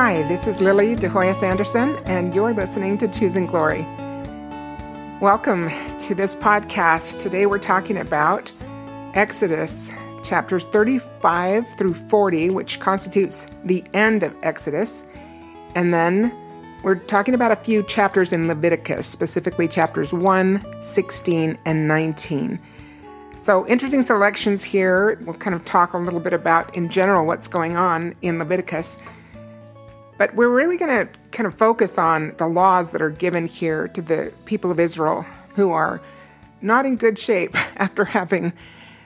Hi, this is Lili De Hoyos Anderson, and you're listening to Choosing Glory. Welcome to this podcast. Today we're talking about Exodus chapters 35 through 40, which constitutes the end of Exodus. And then we're talking about a few chapters in Leviticus, specifically chapters 1, 16, and 19. So, interesting selections here. We'll kind of talk a little bit about, in general, what's going on in Leviticus. But we're really going to kind of focus on the laws that are given here to the people of Israel who are not in good shape after having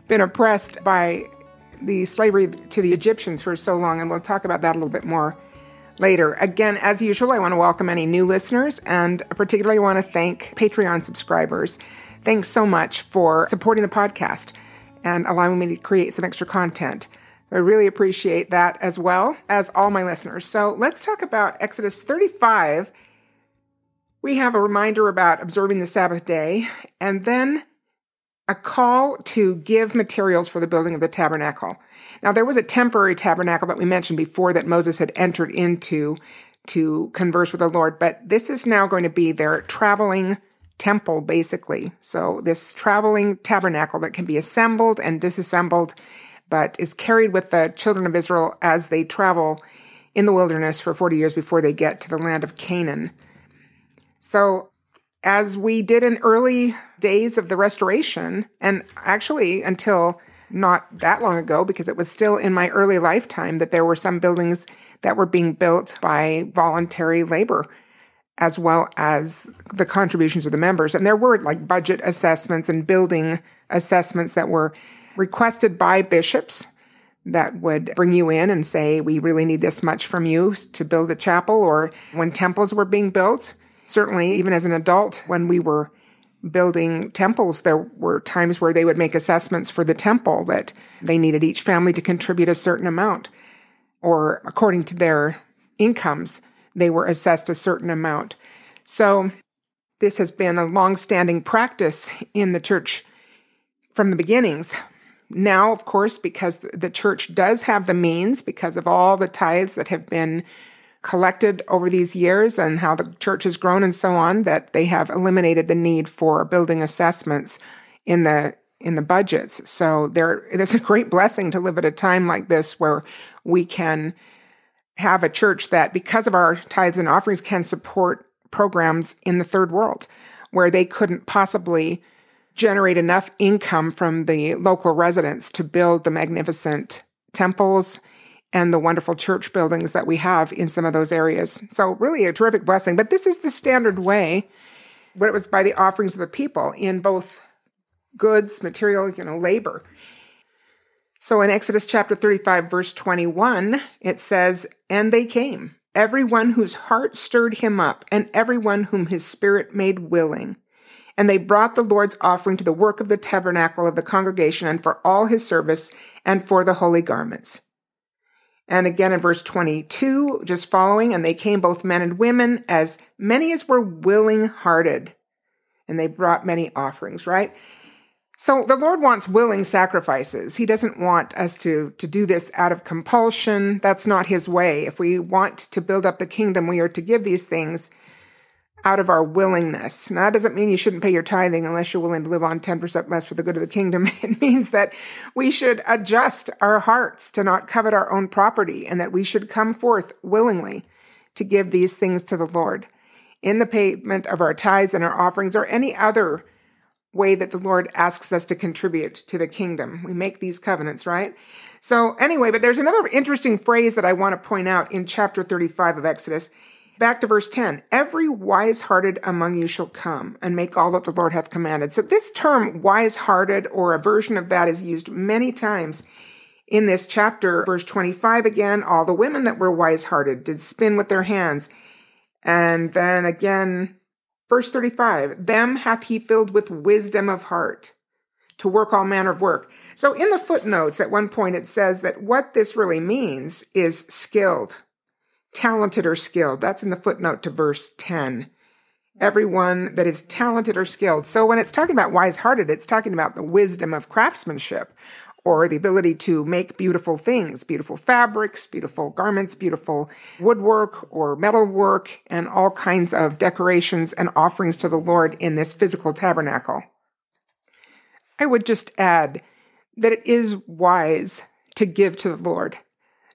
been oppressed by the slavery to the Egyptians for so long. And we'll talk about that a little bit more later. Again, as usual, I want to welcome any new listeners and particularly want to thank Patreon subscribers. Thanks so much for supporting the podcast and allowing me to create some extra content. I really appreciate that as well as all my listeners. So let's talk about Exodus 35. We have a reminder about observing the Sabbath day and then a call to give materials for the building of the tabernacle. Now, there was a temporary tabernacle that we mentioned before that Moses had entered into to converse with the Lord, but this is now going to be their traveling temple, basically. So, this traveling tabernacle that can be assembled and disassembled but is carried with the children of Israel as they travel in the wilderness for 40 years before they get to the land of Canaan. So, as we did in early days of the restoration, and actually until not that long ago, because it was still in my early lifetime that there were some buildings that were being built by voluntary labor as well as the contributions of the members. And there were like budget assessments and building assessments that were requested by bishops that would bring you in and say, we really need this much from you to build a chapel or when temples were being built. Certainly, even as an adult, when we were building temples, there were times where they would make assessments for the temple that they needed each family to contribute a certain amount, or according to their incomes, they were assessed a certain amount. So, this has been a long-standing practice in the church from the beginnings now, of course, because the church does have the means because of all the tithes that have been collected over these years and how the church has grown and so on, that they have eliminated the need for building assessments in the in the budgets. So there it is a great blessing to live at a time like this where we can have a church that because of our tithes and offerings can support programs in the third world where they couldn't possibly generate enough income from the local residents to build the magnificent temples and the wonderful church buildings that we have in some of those areas. So, really a terrific blessing. But this is the standard way, what it was by the offerings of the people in both goods, material, you know, labor. So in Exodus chapter 35, verse 21, it says, And they came, everyone whose heart stirred him up, and everyone whom his spirit made willing. And they brought the Lord's offering to the work of the tabernacle of the congregation and for all his service and for the holy garments. And again in verse 22, just following, and they came both men and women, as many as were willing hearted. And they brought many offerings, right? So the Lord wants willing sacrifices. He doesn't want us to, to do this out of compulsion. That's not his way. If we want to build up the kingdom, we are to give these things out of our willingness. Now, that doesn't mean you shouldn't pay your tithing unless you're willing to live on 10% less for the good of the kingdom. It means that we should adjust our hearts to not covet our own property and that we should come forth willingly to give these things to the Lord in the payment of our tithes and our offerings or any other way that the Lord asks us to contribute to the kingdom. We make these covenants, right? So anyway, but there's another interesting phrase that I want to point out in chapter 35 of Exodus. Back to verse 10. Every wise hearted among you shall come and make all that the Lord hath commanded. So this term wise hearted or a version of that is used many times in this chapter. Verse 25 again, all the women that were wise hearted did spin with their hands. And then again, verse 35, them hath he filled with wisdom of heart to work all manner of work. So in the footnotes at one point it says that what this really means is skilled talented or skilled. That's in the footnote to verse 10. Everyone that is talented or skilled. So when it's talking about wise hearted, it's talking about the wisdom of craftsmanship or the ability to make beautiful things, beautiful fabrics, beautiful garments, beautiful woodwork or metalwork, and all kinds of decorations and offerings to the Lord in this physical tabernacle. I would just add that it is wise to give to the Lord.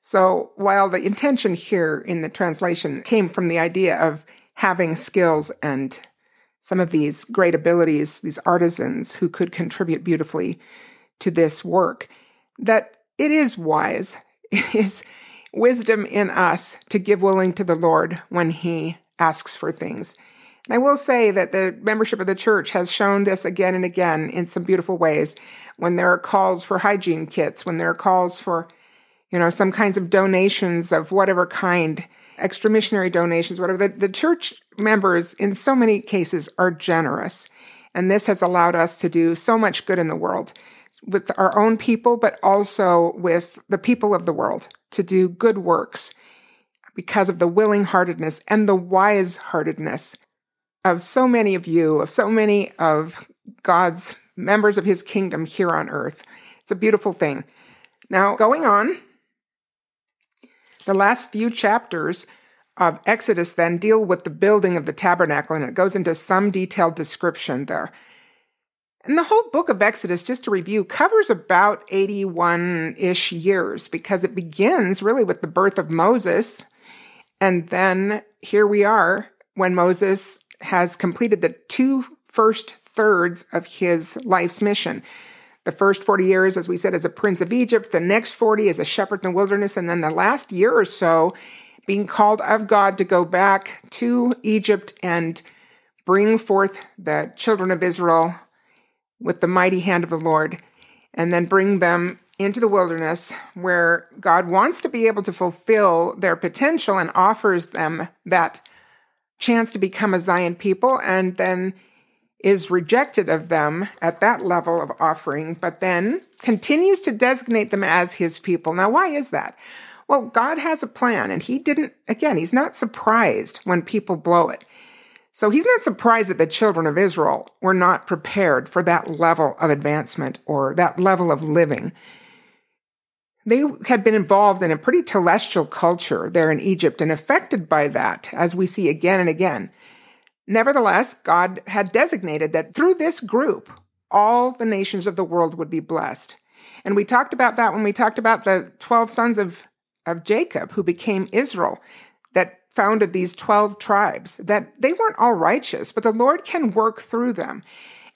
So while the intention here in the translation came from the idea of having skills and some of these great abilities, these artisans who could contribute beautifully to this work, that it is wise, it is wisdom in us to give willing to the Lord when He asks for things. And I will say that the membership of the church has shown this again and again in some beautiful ways when there are calls for hygiene kits, when there are calls for, you know, some kinds of donations of whatever kind, extra missionary donations, whatever. The, the church members, in so many cases, are generous. And this has allowed us to do so much good in the world with our own people, but also with the people of the world to do good works because of the willing heartedness and the wise heartedness of so many of you, of so many of God's members of his kingdom here on earth. It's a beautiful thing. Now, going on, the last few chapters of Exodus then deal with the building of the tabernacle, and it goes into some detailed description there. And the whole book of Exodus, just to review, covers about 81 ish years because it begins really with the birth of Moses. And then here we are when Moses has completed the two first thirds of his life's mission. The first 40 years, as we said, as a prince of Egypt, the next 40 as a shepherd in the wilderness, and then the last year or so being called of God to go back to Egypt and bring forth the children of Israel with the mighty hand of the Lord, and then bring them into the wilderness where God wants to be able to fulfill their potential and offers them that chance to become a Zion people, and then is rejected of them at that level of offering, but then continues to designate them as his people. Now, why is that? Well, God has a plan, and he didn't, again, he's not surprised when people blow it. So he's not surprised that the children of Israel were not prepared for that level of advancement or that level of living. They had been involved in a pretty telestial culture there in Egypt and affected by that, as we see again and again. Nevertheless, God had designated that through this group, all the nations of the world would be blessed. And we talked about that when we talked about the 12 sons of, of Jacob who became Israel that founded these 12 tribes, that they weren't all righteous, but the Lord can work through them.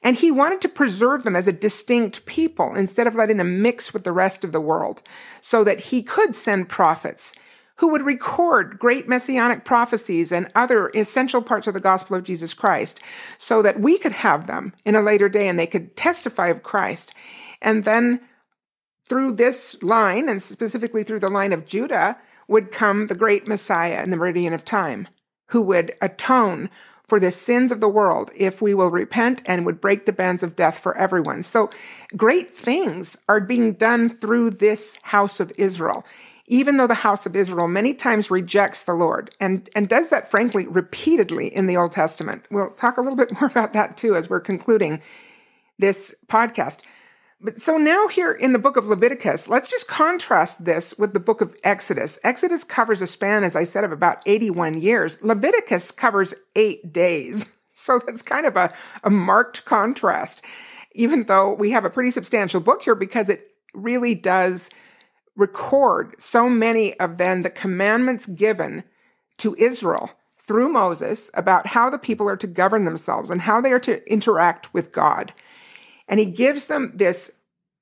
And he wanted to preserve them as a distinct people instead of letting them mix with the rest of the world so that he could send prophets who would record great messianic prophecies and other essential parts of the gospel of Jesus Christ so that we could have them in a later day and they could testify of Christ. And then through this line, and specifically through the line of Judah, would come the great Messiah in the meridian of time, who would atone for the sins of the world if we will repent and would break the bands of death for everyone. So great things are being done through this house of Israel. Even though the house of Israel many times rejects the Lord and, and does that frankly repeatedly in the Old Testament. We'll talk a little bit more about that too as we're concluding this podcast. But so now here in the book of Leviticus, let's just contrast this with the book of Exodus. Exodus covers a span, as I said, of about 81 years. Leviticus covers eight days. So that's kind of a, a marked contrast, even though we have a pretty substantial book here because it really does record so many of then the commandments given to Israel through Moses about how the people are to govern themselves and how they are to interact with God. And he gives them this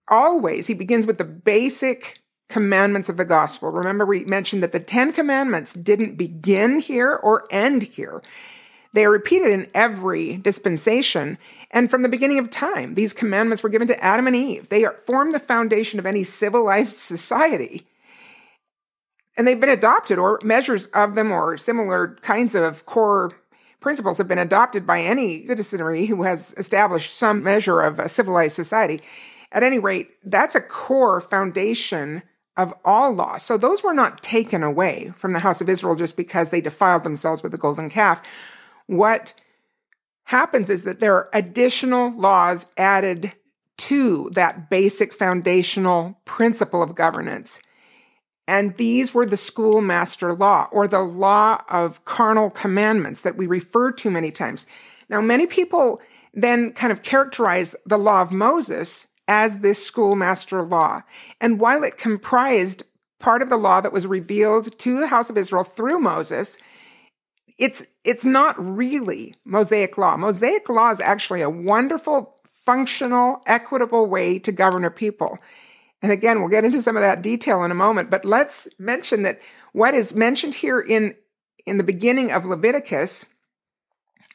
always, he begins with the basic commandments of the gospel. Remember, we mentioned that the Ten Commandments didn't begin here or end here. They are repeated in every dispensation. And from the beginning of time, these commandments were given to Adam and Eve. They are, form the foundation of any civilized society. And they've been adopted, or measures of them, or similar kinds of core principles have been adopted by any citizenry who has established some measure of a civilized society. At any rate, that's a core foundation of all law. So those were not taken away from the house of Israel just because they defiled themselves with the golden calf. What happens is that there are additional laws added to that basic foundational principle of governance. And these were the schoolmaster law or the law of carnal commandments that we refer to many times. Now, many people then kind of characterize the law of Moses as this schoolmaster law. And while it comprised part of the law that was revealed to the house of Israel through Moses, it's, it's not really Mosaic law. Mosaic law is actually a wonderful, functional, equitable way to govern a people. And again, we'll get into some of that detail in a moment, but let's mention that what is mentioned here in, in the beginning of Leviticus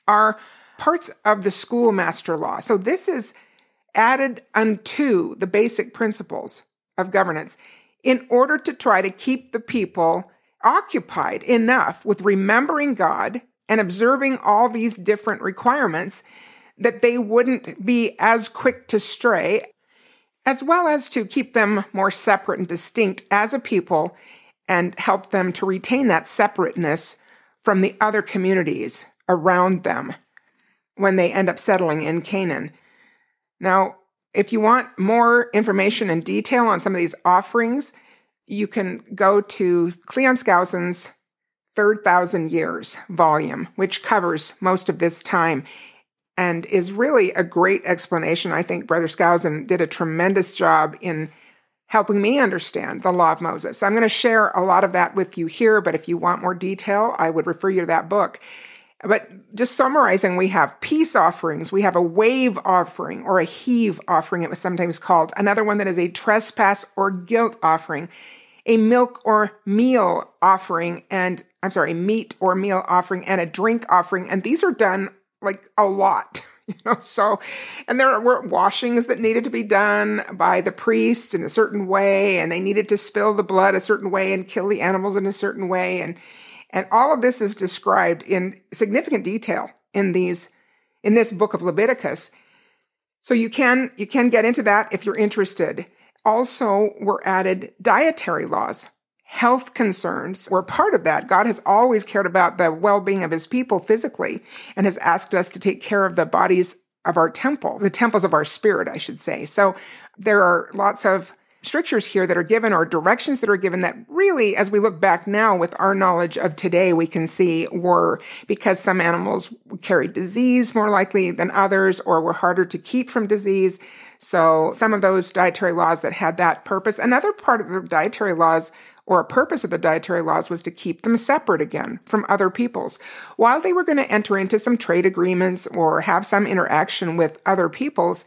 are parts of the schoolmaster law. So this is added unto the basic principles of governance in order to try to keep the people occupied enough with remembering God and observing all these different requirements that they wouldn't be as quick to stray, as well as to keep them more separate and distinct as a people and help them to retain that separateness from the other communities around them when they end up settling in Canaan. Now, if you want more information and detail on some of these offerings, you can go to Cleon Skousen's Third Thousand Years volume, which covers most of this time and is really a great explanation. I think Brother Skousen did a tremendous job in helping me understand the law of Moses. I'm going to share a lot of that with you here, but if you want more detail, I would refer you to that book. But just summarizing, we have peace offerings, we have a wave offering or a heave offering, it was sometimes called, another one that is a trespass or guilt offering, a milk or meal offering, and I'm sorry, meat or meal offering, and a drink offering. And these are done like a lot. You know, so, and there were washings that needed to be done by the priests in a certain way, and they needed to spill the blood a certain way and kill the animals in a certain way. And and all of this is described in significant detail in these, in this book of Leviticus. So you can, you can get into that if you're interested. Also were added dietary laws. Health concerns were part of that. God has always cared about the well-being of his people physically and has asked us to take care of the bodies of our temple, the temples of our spirit, I should say. So there are lots of strictures here that are given or directions that are given that really, as we look back now with our knowledge of today, we can see were because some animals carried disease more likely than others or were harder to keep from disease. So some of those dietary laws that had that purpose. Another part of the dietary laws or a purpose of the dietary laws was to keep them separate again from other peoples. While they were going to enter into some trade agreements or have some interaction with other peoples,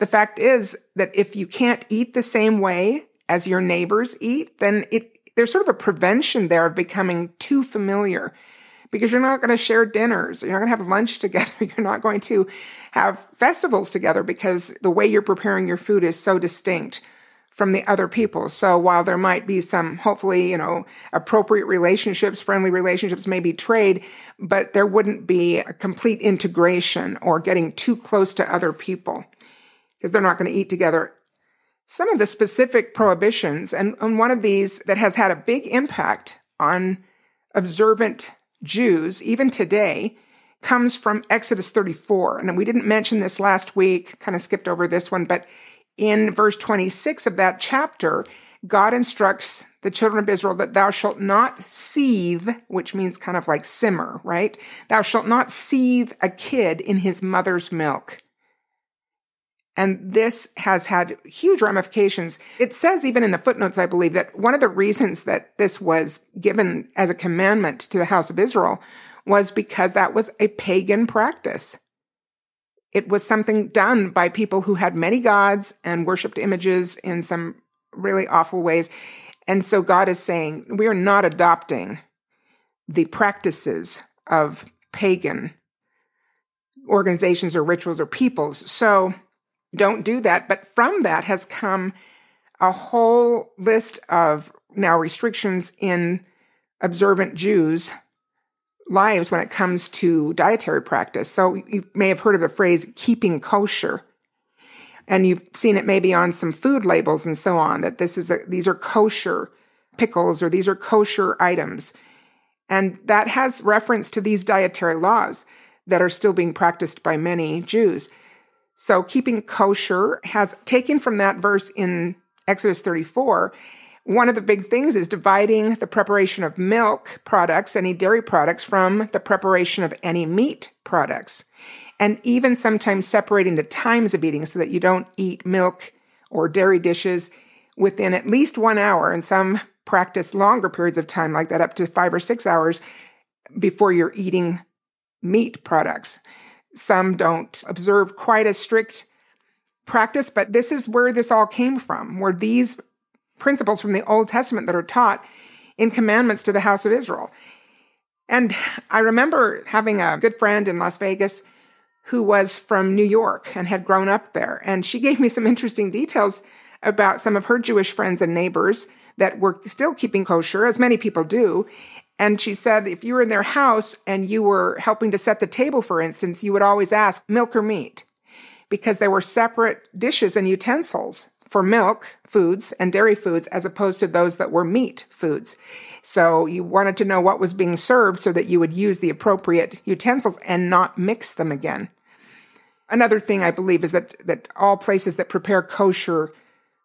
the fact is that if you can't eat the same way as your neighbors eat, then it, there's sort of a prevention there of becoming too familiar because you're not going to share dinners. You're not going to have lunch together. You're not going to have festivals together because the way you're preparing your food is so distinct from the other people. So while there might be some, hopefully, you know, appropriate relationships, friendly relationships, maybe trade, but there wouldn't be a complete integration or getting too close to other people because they're not going to eat together. Some of the specific prohibitions, and, and one of these that has had a big impact on observant Jews, even today, comes from Exodus 34. And we didn't mention this last week, kind of skipped over this one, but in verse 26 of that chapter, God instructs the children of Israel that thou shalt not seethe, which means kind of like simmer, right? Thou shalt not seethe a kid in his mother's milk. And this has had huge ramifications. It says even in the footnotes, I believe, that one of the reasons that this was given as a commandment to the house of Israel was because that was a pagan practice. It was something done by people who had many gods and worshiped images in some really awful ways. And so God is saying, we are not adopting the practices of pagan organizations or rituals or peoples. So don't do that. But from that has come a whole list of now restrictions in observant Jews' lives when it comes to dietary practice. So you may have heard of the phrase keeping kosher. And you've seen it maybe on some food labels and so on that this is a, these are kosher pickles or these are kosher items. And that has reference to these dietary laws that are still being practiced by many Jews. So keeping kosher has taken from that verse in Exodus 34 one of the big things is dividing the preparation of milk products, any dairy products, from the preparation of any meat products. And even sometimes separating the times of eating so that you don't eat milk or dairy dishes within at least one hour. And some practice longer periods of time like that, up to five or six hours before you're eating meat products. Some don't observe quite a strict practice, but this is where this all came from, where these principles from the Old Testament that are taught in commandments to the house of Israel. And I remember having a good friend in Las Vegas who was from New York and had grown up there. And she gave me some interesting details about some of her Jewish friends and neighbors that were still keeping kosher, as many people do. And she said if you were in their house and you were helping to set the table, for instance, you would always ask milk or meat because there were separate dishes and utensils for milk foods and dairy foods as opposed to those that were meat foods. So you wanted to know what was being served so that you would use the appropriate utensils and not mix them again. Another thing I believe is that, that all places that prepare kosher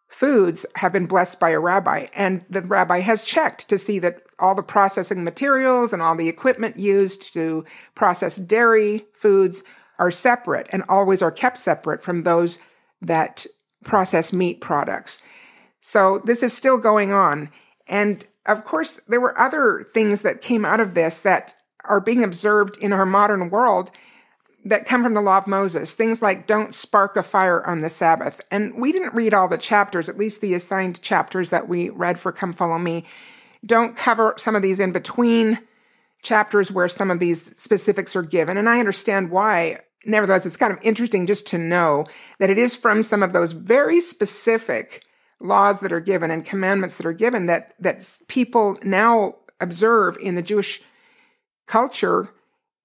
foods have been blessed by a rabbi and the rabbi has checked to see that all the processing materials and all the equipment used to process dairy foods are separate and always are kept separate from those that process meat products. So this is still going on. And of course, there were other things that came out of this that are being observed in our modern world that come from the law of Moses. Things like don't spark a fire on the Sabbath. And we didn't read all the chapters, at least the assigned chapters that we read for Come Follow Me. Don't cover some of these in between chapters where some of these specifics are given. And I understand why nevertheless, it's kind of interesting just to know that it is from some of those very specific laws that are given and commandments that are given that, that people now observe in the Jewish culture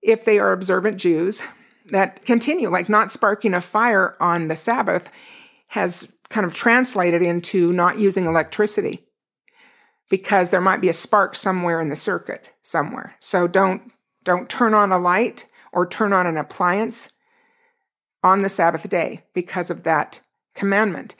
if they are observant Jews that continue, like not sparking a fire on the Sabbath has kind of translated into not using electricity because there might be a spark somewhere in the circuit somewhere. So don't, don't turn on a light or turn on an appliance on the Sabbath day because of that commandment.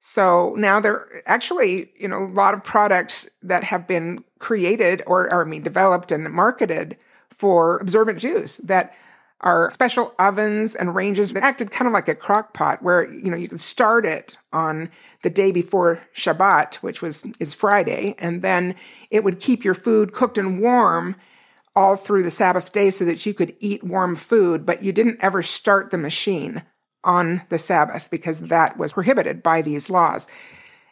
So now there actually, you know, a lot of products that have been created or, or I mean, developed and marketed for observant Jews that are special ovens and ranges that acted kind of like a crock pot where, you know, you could start it on the day before Shabbat, which was, is Friday, and then it would keep your food cooked and warm all through the Sabbath day so that you could eat warm food, but you didn't ever start the machine on the Sabbath because that was prohibited by these laws.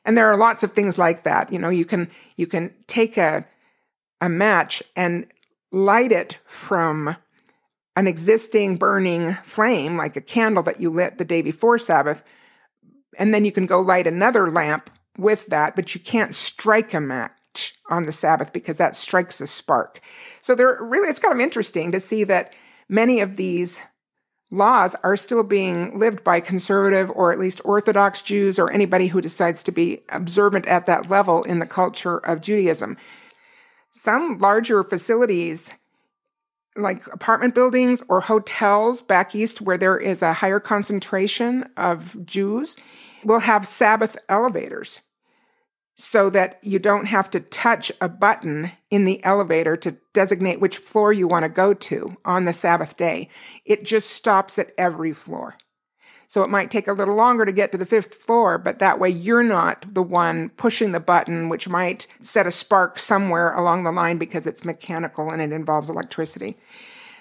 And there are lots of things like that. You know, you can, you can take a, a match and light it from an existing burning flame, like a candle that you lit the day before Sabbath. And then you can go light another lamp with that, but you can't strike a match on the Sabbath because that strikes a spark. So there really, it's kind of interesting to see that many of these laws are still being lived by conservative or at least Orthodox Jews or anybody who decides to be observant at that level in the culture of Judaism. Some larger facilities, like apartment buildings or hotels back east where there is a higher concentration of Jews, will have Sabbath elevators so that you don't have to touch a button in the elevator to designate which floor you want to go to on the Sabbath day. It just stops at every floor. So it might take a little longer to get to the fifth floor, but that way you're not the one pushing the button, which might set a spark somewhere along the line because it's mechanical and it involves electricity.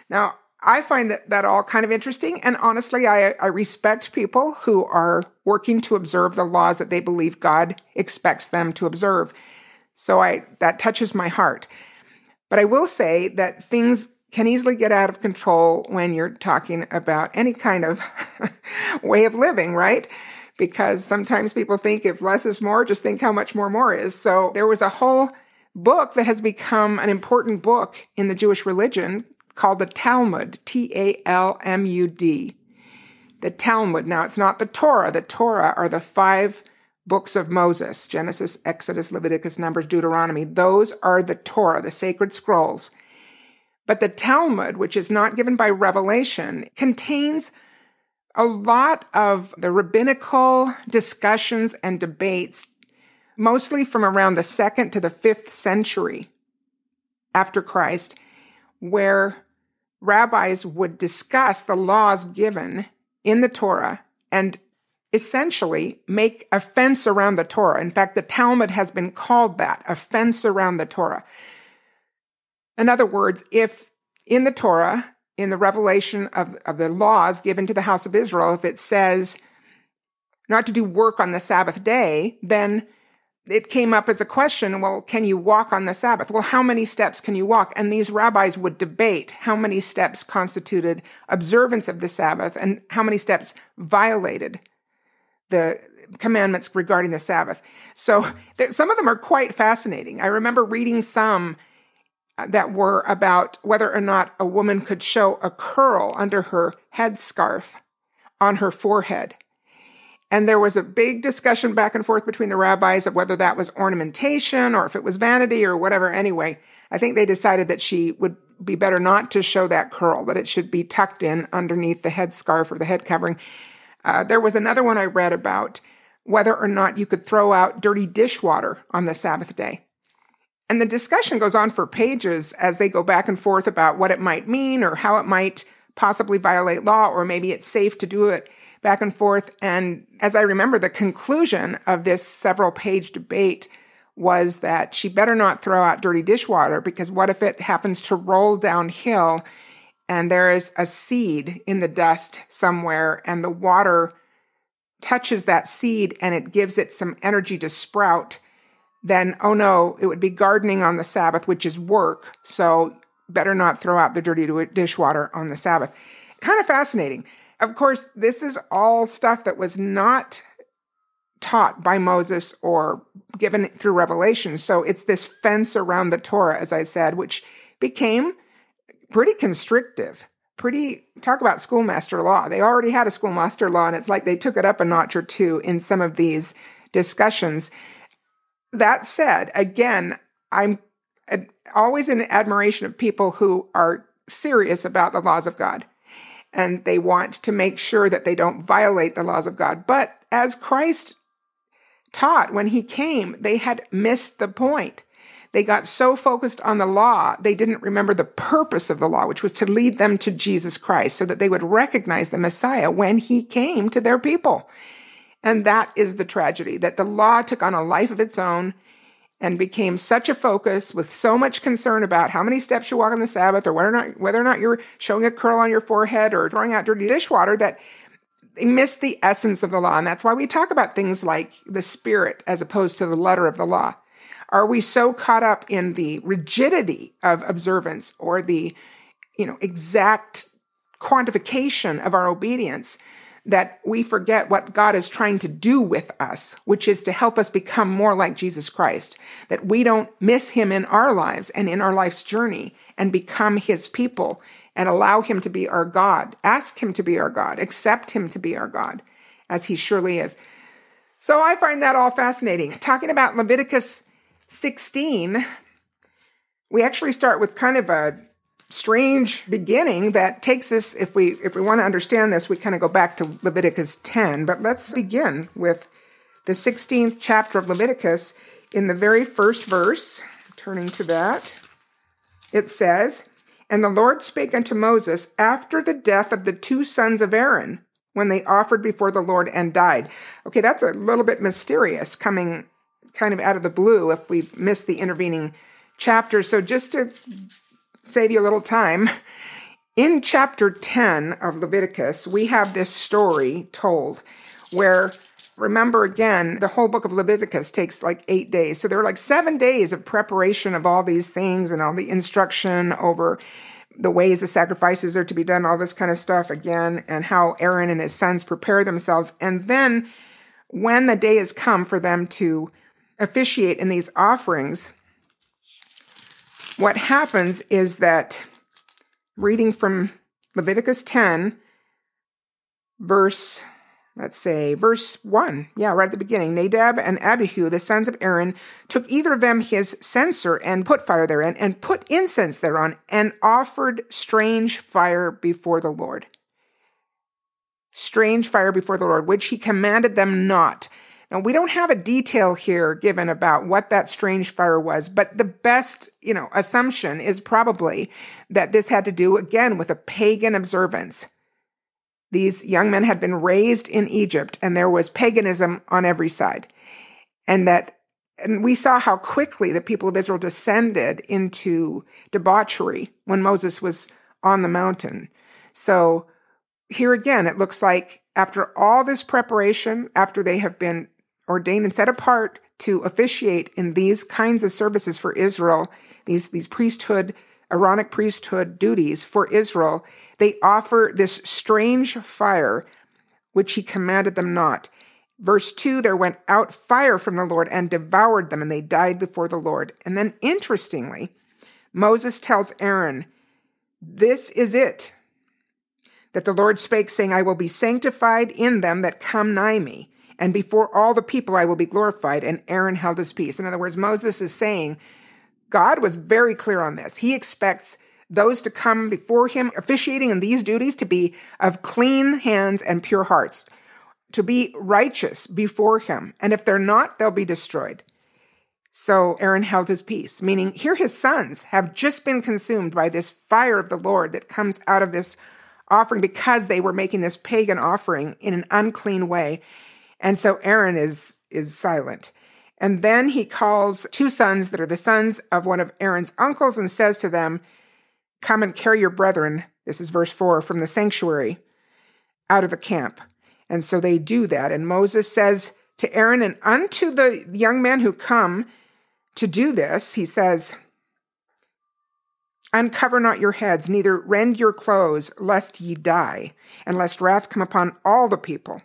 Now, I find that, that all kind of interesting. And honestly, I, I respect people who are working to observe the laws that they believe God expects them to observe. So I, that touches my heart. But I will say that things can easily get out of control when you're talking about any kind of way of living, right? Because sometimes people think if less is more, just think how much more more is. So there was a whole book that has become an important book in the Jewish religion called the Talmud, T A L M U D. The Talmud. Now, it's not the Torah. The Torah are the five books of Moses Genesis, Exodus, Leviticus, Numbers, Deuteronomy. Those are the Torah, the sacred scrolls. But the Talmud, which is not given by revelation, contains a lot of the rabbinical discussions and debates, mostly from around the second to the fifth century after Christ, where rabbis would discuss the laws given in the Torah and essentially make a fence around the Torah. In fact, the Talmud has been called that, a fence around the Torah. In other words, if in the Torah, in the revelation of, of the laws given to the house of Israel, if it says not to do work on the Sabbath day, then it came up as a question, well, can you walk on the Sabbath? Well, how many steps can you walk? And these rabbis would debate how many steps constituted observance of the Sabbath and how many steps violated the commandments regarding the Sabbath. So there, some of them are quite fascinating. I remember reading some that were about whether or not a woman could show a curl under her headscarf on her forehead. And there was a big discussion back and forth between the rabbis of whether that was ornamentation or if it was vanity or whatever. Anyway, I think they decided that she would be better not to show that curl, that it should be tucked in underneath the headscarf or the head covering. Uh, there was another one I read about whether or not you could throw out dirty dishwater on the Sabbath day. And the discussion goes on for pages as they go back and forth about what it might mean or how it might possibly violate law, or maybe it's safe to do it back and forth. And as I remember, the conclusion of this several page debate was that she better not throw out dirty dishwater because what if it happens to roll downhill and there is a seed in the dust somewhere and the water touches that seed and it gives it some energy to sprout? Then oh no, it would be gardening on the Sabbath, which is work. So better not throw out the dirty dishwater on the Sabbath. Kind of fascinating. Of course, this is all stuff that was not taught by Moses or given through revelation. So it's this fence around the Torah, as I said, which became pretty constrictive. Pretty, talk about schoolmaster law. They already had a schoolmaster law, and it's like they took it up a notch or two in some of these discussions. That said, again, I'm always in admiration of people who are serious about the laws of God and they want to make sure that they don't violate the laws of God. But as Christ taught when he came, they had missed the point. They got so focused on the law, they didn't remember the purpose of the law, which was to lead them to Jesus Christ so that they would recognize the Messiah when he came to their people. And that is the tragedy that the law took on a life of its own and became such a focus with so much concern about how many steps you walk on the Sabbath or whether or not, whether or not you're showing a curl on your forehead or throwing out dirty dishwater that they missed the essence of the law. And that's why we talk about things like the spirit as opposed to the letter of the law. Are we so caught up in the rigidity of observance or the, you know, exact quantification of our obedience that we forget what God is trying to do with us, which is to help us become more like Jesus Christ, that we don't miss him in our lives and in our life's journey and become his people and allow him to be our God, ask him to be our God, accept him to be our God, as he surely is. So I find that all fascinating. Talking about Leviticus 16, we actually start with kind of a strange beginning that takes us if we if we want to understand this we kind of go back to Leviticus 10 but let's begin with the 16th chapter of Leviticus. In the very first verse turning to that it says and the Lord spake unto Moses after the death of the two sons of Aaron when they offered before the Lord and died. Okay that's a little bit mysterious coming kind of out of the blue if we've missed the intervening chapters. So just to save you a little time. In chapter 10 of Leviticus, we have this story told where, remember again, the whole book of Leviticus takes like eight days. So there are like seven days of preparation of all these things and all the instruction over the ways the sacrifices are to be done, all this kind of stuff again, and how Aaron and his sons prepare themselves. And then when the day has come for them to officiate in these offerings, what happens is that reading from Leviticus 10, verse, let's say, verse 1, yeah, right at the beginning, Nadab and Abihu, the sons of Aaron, took either of them his censer and put fire therein, and put incense thereon, and offered strange fire before the Lord. strange fire before the Lord, which he commanded them not. Now, we don't have a detail here given about what that strange fire was, but the best, you know, assumption is probably that this had to do again with a pagan observance. These young men had been raised in Egypt and there was paganism on every side. And that, and we saw how quickly the people of Israel descended into debauchery when Moses was on the mountain. So here again, it looks like after all this preparation, after they have been ordained and set apart to officiate in these kinds of services for Israel, these, these priesthood, Aaronic priesthood duties for Israel, they offer this strange fire, which he commanded them not. Verse 2 there went out fire from the Lord and devoured them, and they died before the Lord. And then, interestingly, Moses tells Aaron, This is it that the Lord spake, saying, I will be sanctified in them that come nigh me, and before all the people I will be glorified. And Aaron held his peace. In other words, Moses is saying, God was very clear on this. He expects those to come before him officiating in these duties to be of clean hands and pure hearts, to be righteous before him. And if they're not, they'll be destroyed. So Aaron held his peace, meaning here his sons have just been consumed by this fire of the Lord that comes out of this offering because they were making this pagan offering in an unclean way. And so Aaron is, is silent. And then he calls two sons that are the sons of one of Aaron's uncles and says to them, Come and carry your brethren, this is verse 4, from the sanctuary out of the camp. And so they do that. And Moses says to Aaron and unto the young men who come to do this, he says, Uncover not your heads, neither rend your clothes, lest ye die, and lest wrath come upon all the people.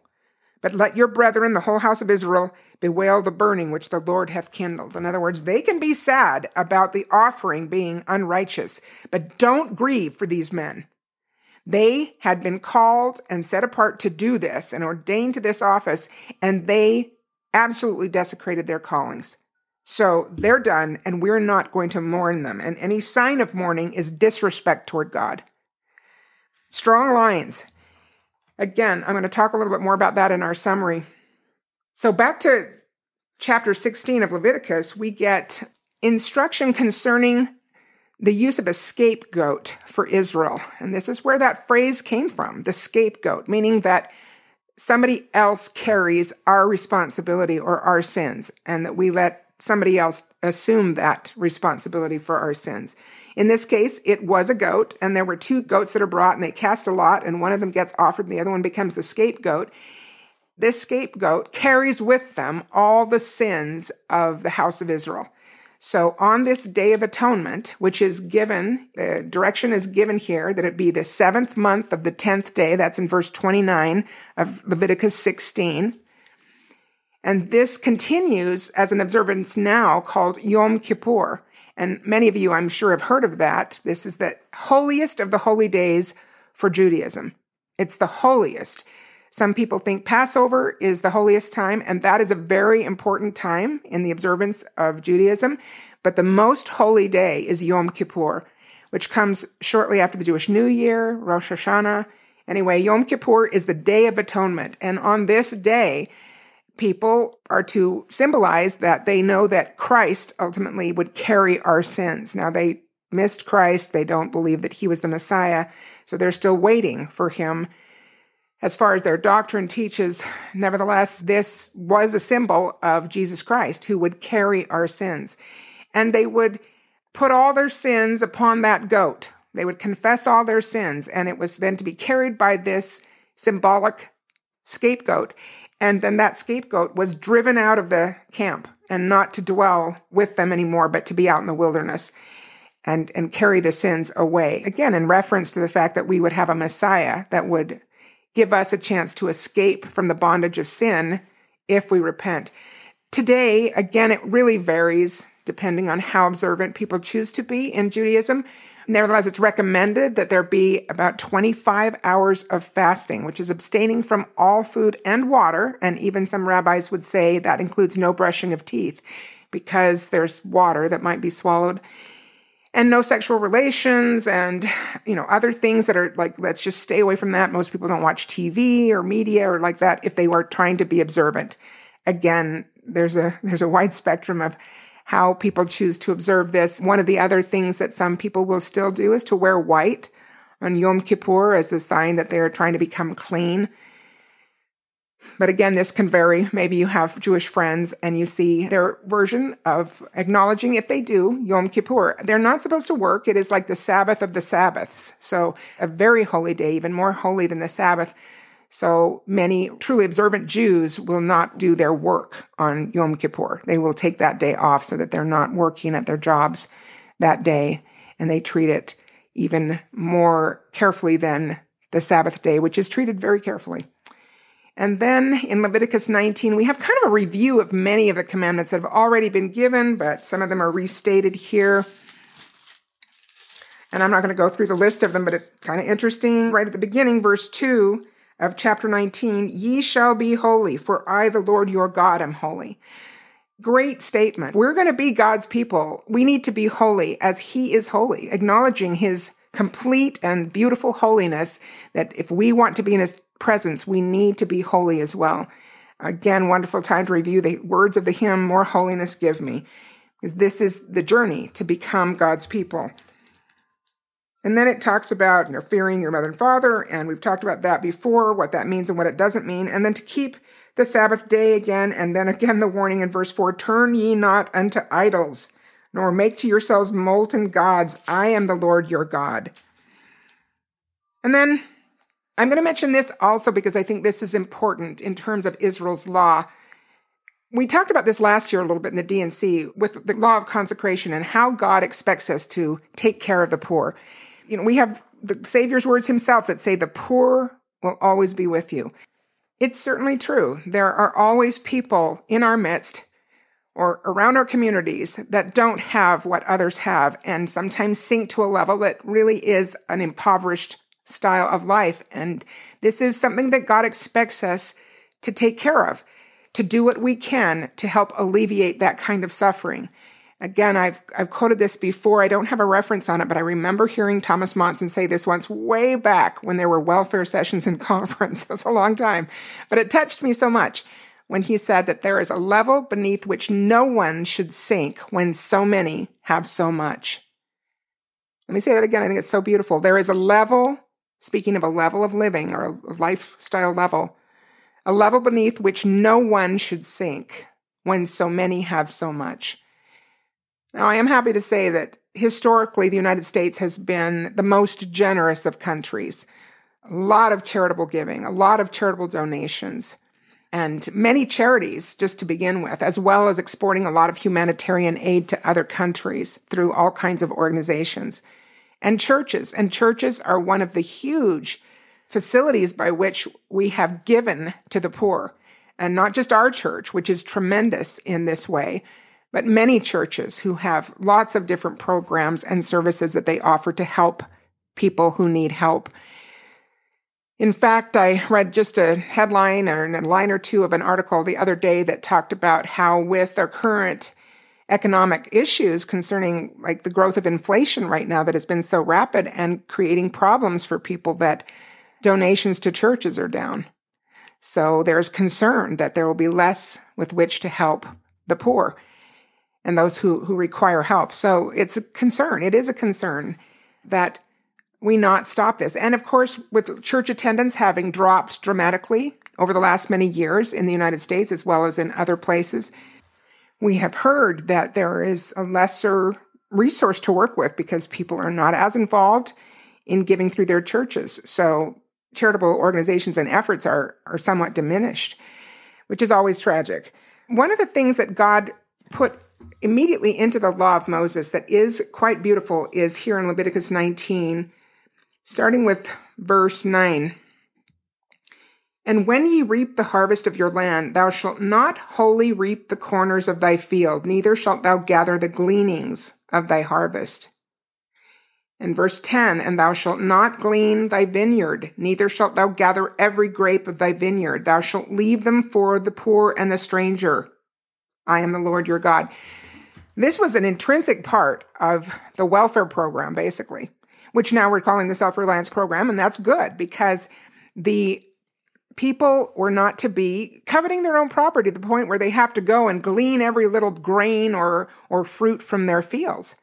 But let your brethren, the whole house of Israel, bewail the burning which the Lord hath kindled. In other words, they can be sad about the offering being unrighteous, but don't grieve for these men. They had been called and set apart to do this and ordained to this office, and they absolutely desecrated their callings. So they're done, and we're not going to mourn them. And any sign of mourning is disrespect toward God. Strong lines. Again, I'm going to talk a little bit more about that in our summary. So back to chapter 16 of Leviticus, we get instruction concerning the use of a scapegoat for Israel. And this is where that phrase came from, the scapegoat, meaning that somebody else carries our responsibility or our sins, and that we let somebody else assume that responsibility for our sins. In this case, it was a goat, and there were two goats that are brought, and they cast a lot, and one of them gets offered, and the other one becomes the scapegoat. This scapegoat carries with them all the sins of the house of Israel. So on this day of atonement, which is given, the direction is given here that it be the seventh month of the tenth day. That's in verse 29 of Leviticus 16. And this continues as an observance now called Yom Kippur. And many of you, I'm sure, have heard of that. This is the holiest of the holy days for Judaism. It's the holiest. Some people think Passover is the holiest time, and that is a very important time in the observance of Judaism. But the most holy day is Yom Kippur, which comes shortly after the Jewish New Year, Rosh Hashanah. Anyway, Yom Kippur is the Day of Atonement. And on this day, people are to symbolize that they know that Christ ultimately would carry our sins. Now they missed Christ. They don't believe that he was the Messiah. So they're still waiting for him. As far as their doctrine teaches, nevertheless, this was a symbol of Jesus Christ who would carry our sins. And they would put all their sins upon that goat. They would confess all their sins, and it was then to be carried by this symbolic scapegoat. And then that scapegoat was driven out of the camp and not to dwell with them anymore, but to be out in the wilderness and, and carry the sins away. Again, in reference to the fact that we would have a Messiah that would give us a chance to escape from the bondage of sin if we repent. Today, again, it really varies depending on how observant people choose to be in Judaism. Nevertheless, it's recommended that there be about 25 hours of fasting, which is abstaining from all food and water. And even some rabbis would say that includes no brushing of teeth because there's water that might be swallowed. and no sexual relations and you know other things that are like let's just stay away from that most people don't watch tv or media or like that if they are trying to be observant again there's a there's a wide spectrum of how people choose to observe this one of the other things that some people will still do is to wear white on yom kippur as a sign that they are trying to become clean but again, this can vary. Maybe you have Jewish friends and you see their version of acknowledging, if they do, Yom Kippur. They're not supposed to work. It is like the Sabbath of the Sabbaths. So a very holy day, even more holy than the Sabbath. So many truly observant Jews will not do their work on Yom Kippur. They will take that day off so that they're not working at their jobs that day and they treat it even more carefully than the Sabbath day, which is treated very carefully. And then in Leviticus 19, we have kind of a review of many of the commandments that have already been given, but some of them are restated here. And I'm not going to go through the list of them, but it's kind of interesting. Right at the beginning, verse 2 of chapter 19 Ye shall be holy, for I, the Lord your God, am holy. Great statement. We're going to be God's people. We need to be holy as He is holy, acknowledging His complete and beautiful holiness that if we want to be in His presence, we need to be holy as well. Again, wonderful time to review the words of the hymn, More Holiness Give Me, because this is the journey to become God's people. And then it talks about you know, fearing your mother and father, and we've talked about that before, what that means and what it doesn't mean. And then to keep the Sabbath day again, and then again the warning in verse 4 Turn ye not unto idols, nor make to yourselves molten gods. I am the Lord your God. And then I'm going to mention this also because I think this is important in terms of Israel's law. We talked about this last year a little bit in the D&C with the law of consecration and how God expects us to take care of the poor. You know, we have the Savior's words himself that say, the poor will always be with you. It's certainly true. There are always people in our midst or around our communities that don't have what others have and sometimes sink to a level that really is an impoverished style of life. And this is something that God expects us to take care of, to do what we can to help alleviate that kind of suffering. Again, I've, I've quoted this before. I don't have a reference on it, but I remember hearing Thomas Monson say this once way back when there were welfare sessions in conference. It was a long time, but it touched me so much when he said that there is a level beneath which no one should sink when so many have so much. Let me say that again. I think it's so beautiful. There is a level speaking of a level of living or a lifestyle level, a level beneath which no one should sink when so many have so much. Now, I am happy to say that historically the United States has been the most generous of countries. A lot of charitable giving, a lot of charitable donations, and many charities, just to begin with, as well as exporting a lot of humanitarian aid to other countries through all kinds of organizations and churches. And churches are one of the huge facilities by which we have given to the poor. And not just our church, which is tremendous in this way, but many churches who have lots of different programs and services that they offer to help people who need help. In fact, I read just a headline or a line or two of an article the other day that talked about how, with our current economic issues concerning like the growth of inflation right now that has been so rapid and creating problems for people that donations to churches are down. So there's concern that there will be less with which to help the poor and those who, who require help. So it's a concern. It is a concern that we not stop this. And of course, with church attendance having dropped dramatically over the last many years in the United States as well as in other places, we have heard that there is a lesser resource to work with because people are not as involved in giving through their churches. So charitable organizations and efforts are, are somewhat diminished, which is always tragic. One of the things that God put immediately into the law of Moses that is quite beautiful is here in Leviticus 19, starting with verse 9. And when ye reap the harvest of your land, thou shalt not wholly reap the corners of thy field, neither shalt thou gather the gleanings of thy harvest. And verse 10 And thou shalt not glean thy vineyard, neither shalt thou gather every grape of thy vineyard. Thou shalt leave them for the poor and the stranger. I am the Lord your God. This was an intrinsic part of the welfare program, basically, which now we're calling the self reliance program. And that's good because the people were not to be coveting their own property to the point where they have to go and glean every little grain or, or fruit from their fields.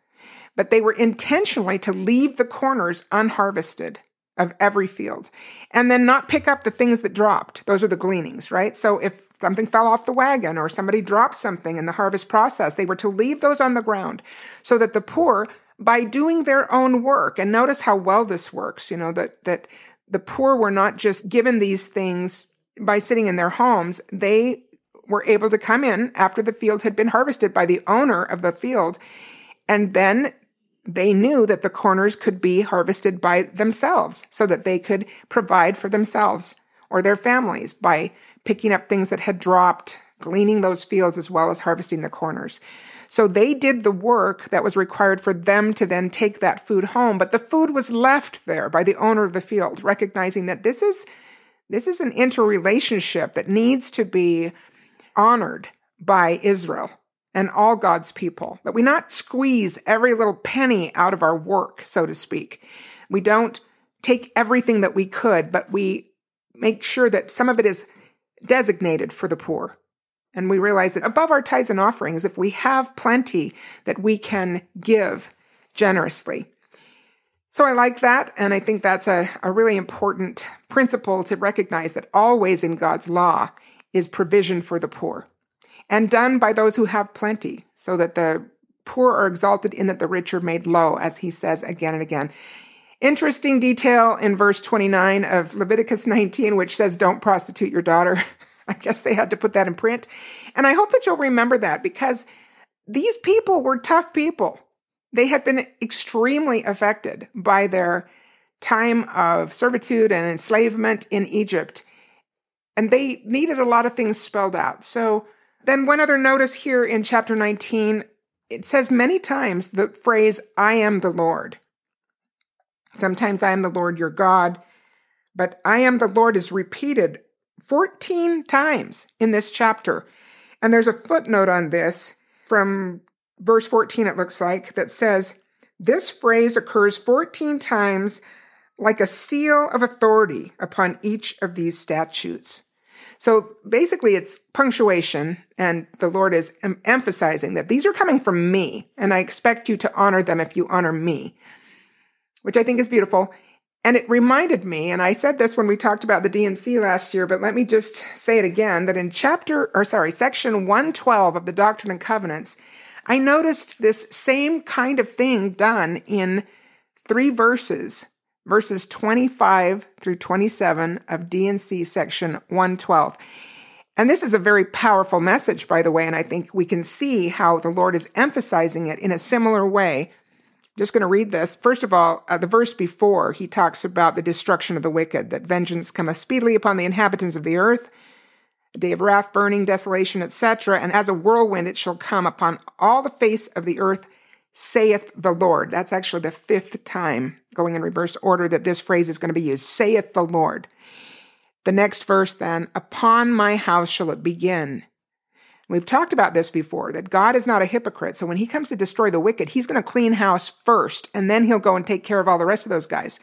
But they were intentionally to leave the corners unharvested of every field and then not pick up the things that dropped. Those are the gleanings, right? So if something fell off the wagon or somebody dropped something in the harvest process, they were to leave those on the ground so that the poor, by doing their own work, and notice how well this works, you know, that, that the poor were not just given these things by sitting in their homes. They were able to come in after the field had been harvested by the owner of the field and then they knew that the corners could be harvested by themselves so that they could provide for themselves or their families by picking up things that had dropped, gleaning those fields as well as harvesting the corners. So they did the work that was required for them to then take that food home, but the food was left there by the owner of the field, recognizing that this is this is an interrelationship that needs to be honored by Israel and all God's people, that we not squeeze every little penny out of our work, so to speak. We don't take everything that we could, but we make sure that some of it is designated for the poor. And we realize that above our tithes and offerings, if we have plenty, that we can give generously. So I like that. And I think that's a, a really important principle to recognize that always in God's law is provision for the poor and done by those who have plenty, so that the poor are exalted in that the rich are made low, as he says again and again. Interesting detail in verse 29 of Leviticus 19, which says, Don't prostitute your daughter. I guess they had to put that in print. And I hope that you'll remember that because these people were tough people. They had been extremely affected by their time of servitude and enslavement in Egypt. And they needed a lot of things spelled out. So then, one other notice here in chapter 19 it says many times the phrase, I am the Lord. Sometimes I am the Lord your God, but I am the Lord is repeated 14 times in this chapter. And there's a footnote on this from verse 14, it looks like, that says, This phrase occurs 14 times like a seal of authority upon each of these statutes. So basically, it's punctuation, and the Lord is em- emphasizing that these are coming from me, and I expect you to honor them if you honor me, which I think is beautiful. And it reminded me, and I said this when we talked about the D&C last year, but let me just say it again that in chapter, or sorry, section 112 of the Doctrine and Covenants, I noticed this same kind of thing done in three verses verses 25 through 27 of D&C section 112. And this is a very powerful message, by the way, and I think we can see how the Lord is emphasizing it in a similar way. Just going to read this. First of all, uh, the verse before, he talks about the destruction of the wicked, that vengeance cometh speedily upon the inhabitants of the earth, a day of wrath, burning, desolation, etc. And as a whirlwind it shall come upon all the face of the earth, saith the Lord. That's actually the fifth time, going in reverse order, that this phrase is going to be used. Saith the Lord. The next verse then, upon my house shall it begin. We've talked about this before, that God is not a hypocrite. So when he comes to destroy the wicked, he's going to clean house first, and then he'll go and take care of all the rest of those guys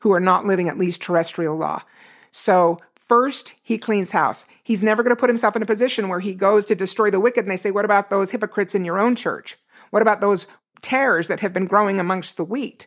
who are not living at least terrestrial law. So first he cleans house. He's never going to put himself in a position where he goes to destroy the wicked and they say, what about those hypocrites in your own church? What about those tares that have been growing amongst the wheat.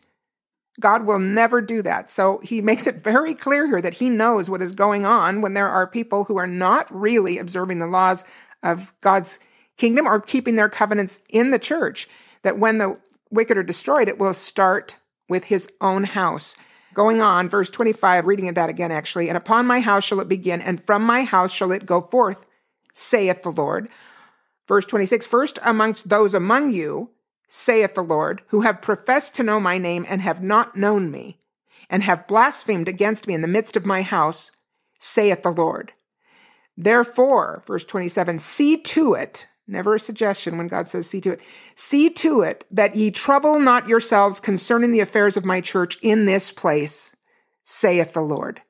God will never do that. So he makes it very clear here that he knows what is going on when there are people who are not really observing the laws of God's kingdom or keeping their covenants in the church. That when the wicked are destroyed, it will start with his own house. Going on, verse 25, reading that again, actually. And upon my house shall it begin, and from my house shall it go forth, saith the Lord. Verse 26, first amongst those among you saith the Lord, who have professed to know my name and have not known me, and have blasphemed against me in the midst of my house, saith the Lord. Therefore, verse 27, see to it, never a suggestion when God says see to it, see to it that ye trouble not yourselves concerning the affairs of my church in this place, saith the Lord.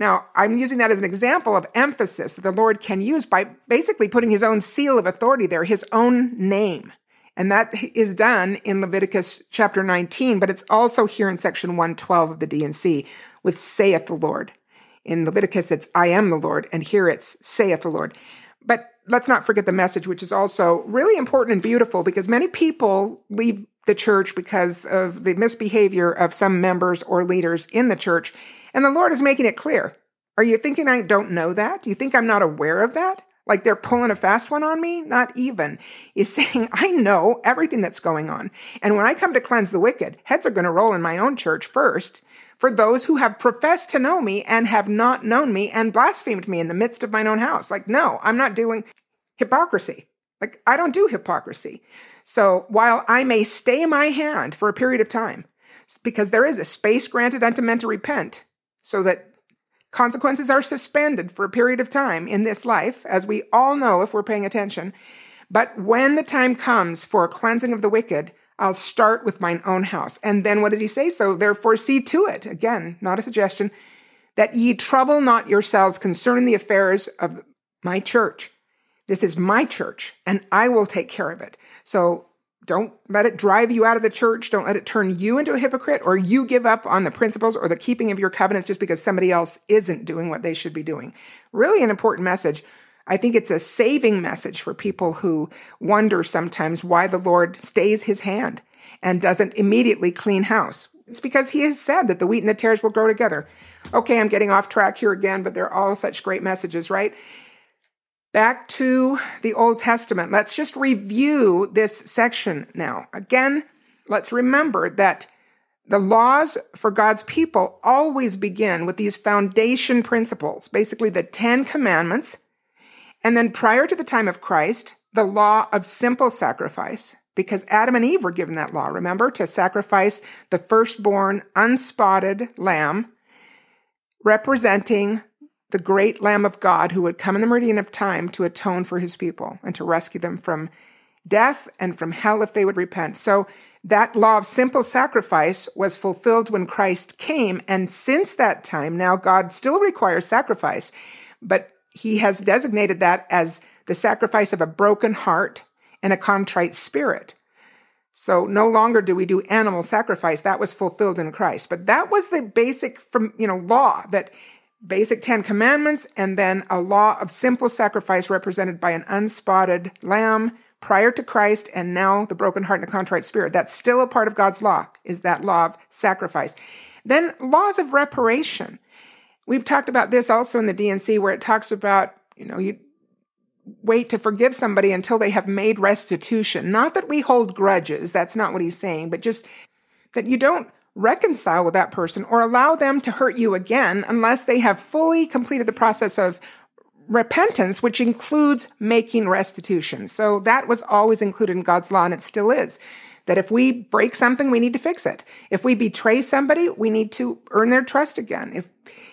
Now, I'm using that as an example of emphasis that the Lord can use by basically putting his own seal of authority there, his own name. And that is done in Leviticus chapter 19, but it's also here in section 112 of the D&C with saith the Lord. In Leviticus, it's I am the Lord, and here it's saith the Lord. But let's not forget the message, which is also really important and beautiful because many people leave the church because of the misbehavior of some members or leaders in the church. And the Lord is making it clear. Are you thinking I don't know that? Do you think I'm not aware of that? Like they're pulling a fast one on me? Not even. Is saying, I know everything that's going on. And when I come to cleanse the wicked, heads are going to roll in my own church first for those who have professed to know me and have not known me and blasphemed me in the midst of mine own house. Like, no, I'm not doing hypocrisy. Like, I don't do hypocrisy. So while I may stay my hand for a period of time, because there is a space granted unto men to repent, so that Consequences are suspended for a period of time in this life, as we all know if we're paying attention. But when the time comes for a cleansing of the wicked, I'll start with mine own house. And then what does he say? So therefore see to it, again, not a suggestion, that ye trouble not yourselves concerning the affairs of my church. This is my church and I will take care of it. So don't let it drive you out of the church. Don't let it turn you into a hypocrite or you give up on the principles or the keeping of your covenants just because somebody else isn't doing what they should be doing. Really an important message. I think it's a saving message for people who wonder sometimes why the Lord stays his hand and doesn't immediately clean house. It's because he has said that the wheat and the tares will grow together. Okay, I'm getting off track here again, but they're all such great messages, right? Back to the Old Testament. Let's just review this section now. Again, let's remember that the laws for God's people always begin with these foundation principles, basically the Ten Commandments. And then prior to the time of Christ, the law of simple sacrifice, because Adam and Eve were given that law, remember, to sacrifice the firstborn unspotted lamb, representing the great Lamb of God who would come in the meridian of time to atone for his people and to rescue them from death and from hell if they would repent. So that law of simple sacrifice was fulfilled when Christ came. And since that time, now God still requires sacrifice, but he has designated that as the sacrifice of a broken heart and a contrite spirit. So no longer do we do animal sacrifice. That was fulfilled in Christ. But that was the basic from, you know, law that basic Ten Commandments, and then a law of simple sacrifice represented by an unspotted lamb prior to Christ, and now the broken heart and the contrite spirit. That's still a part of God's law, is that law of sacrifice. Then laws of reparation. We've talked about this also in the D&C where it talks about, you know, you wait to forgive somebody until they have made restitution. Not that we hold grudges, that's not what he's saying, but just that you don't reconcile with that person or allow them to hurt you again unless they have fully completed the process of repentance, which includes making restitution. So that was always included in God's law and it still is. That if we break something, we need to fix it. If we betray somebody, we need to earn their trust again. If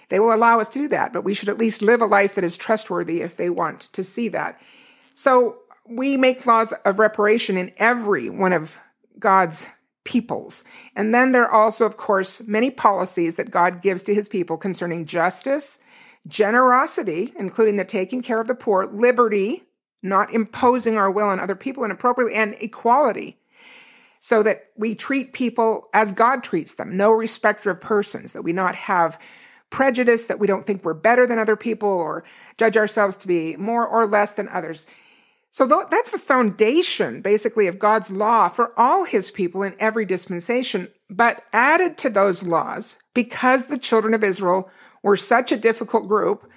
they will allow us to do that, but we should at least live a life that is trustworthy if they want to see that. So we make laws of reparation in every one of God's peoples. And then there are also, of course, many policies that God gives to his people concerning justice, generosity, including the taking care of the poor, liberty, not imposing our will on other people inappropriately, and equality, so that we treat people as God treats them, no respecter of persons, that we not have prejudice, that we don't think we're better than other people or judge ourselves to be more or less than others. So that's the foundation, basically, of God's law for all his people in every dispensation. But added to those laws, because the children of Israel were such a difficult group,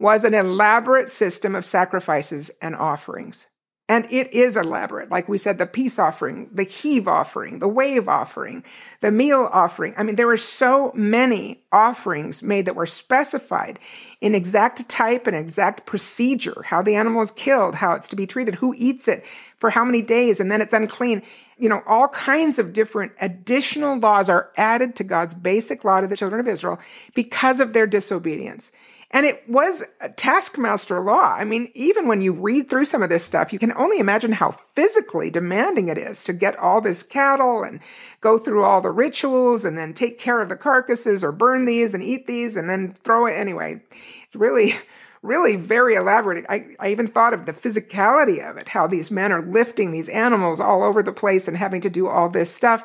was an elaborate system of sacrifices and offerings. And it is elaborate. Like we said, the peace offering, the heave offering, the wave offering, the meal offering. I mean, there were so many offerings made that were specified in exact type and exact procedure, how the animal is killed, how it's to be treated, who eats it, for how many days and then it's unclean. You know, all kinds of different additional laws are added to God's basic law to the children of Israel because of their disobedience. And it was taskmaster law. I mean, even when you read through some of this stuff, you can only imagine how physically demanding it is to get all this cattle and go through all the rituals and then take care of the carcasses or burn these and eat these and then throw it anyway. It's really, really very elaborate. I, I even thought of the physicality of it, how these men are lifting these animals all over the place and having to do all this stuff.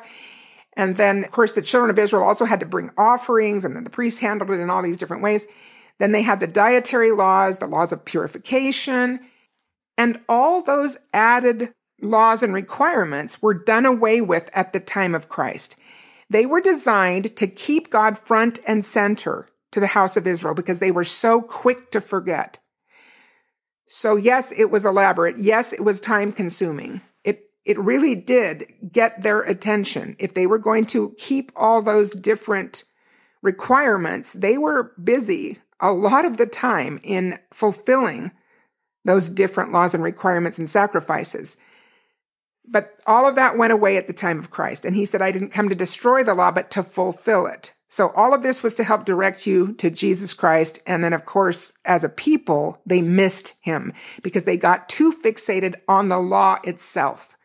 And then, of course, the children of Israel also had to bring offerings, and then the priests handled it in all these different ways. Then they had the dietary laws, the laws of purification, and all those added laws and requirements were done away with at the time of Christ. They were designed to keep God front and center to the house of Israel because they were so quick to forget. So yes, it was elaborate. Yes, it was time consuming. It, it really did get their attention. If they were going to keep all those different requirements, they were busy a lot of the time in fulfilling those different laws and requirements and sacrifices. But all of that went away at the time of Christ. And he said, I didn't come to destroy the law, but to fulfill it. So all of this was to help direct you to Jesus Christ. And then, of course, as a people, they missed him because they got too fixated on the law itself.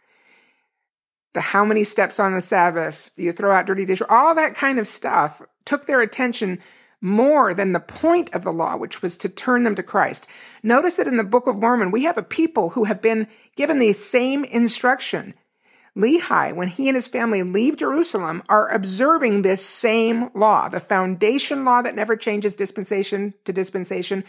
The how many steps on the Sabbath, you throw out dirty dishes, all that kind of stuff took their attention more than the point of the law, which was to turn them to Christ. Notice that in the Book of Mormon, we have a people who have been given the same instruction. Lehi, when he and his family leave Jerusalem, are observing this same law, the foundation law that never changes dispensation to dispensation,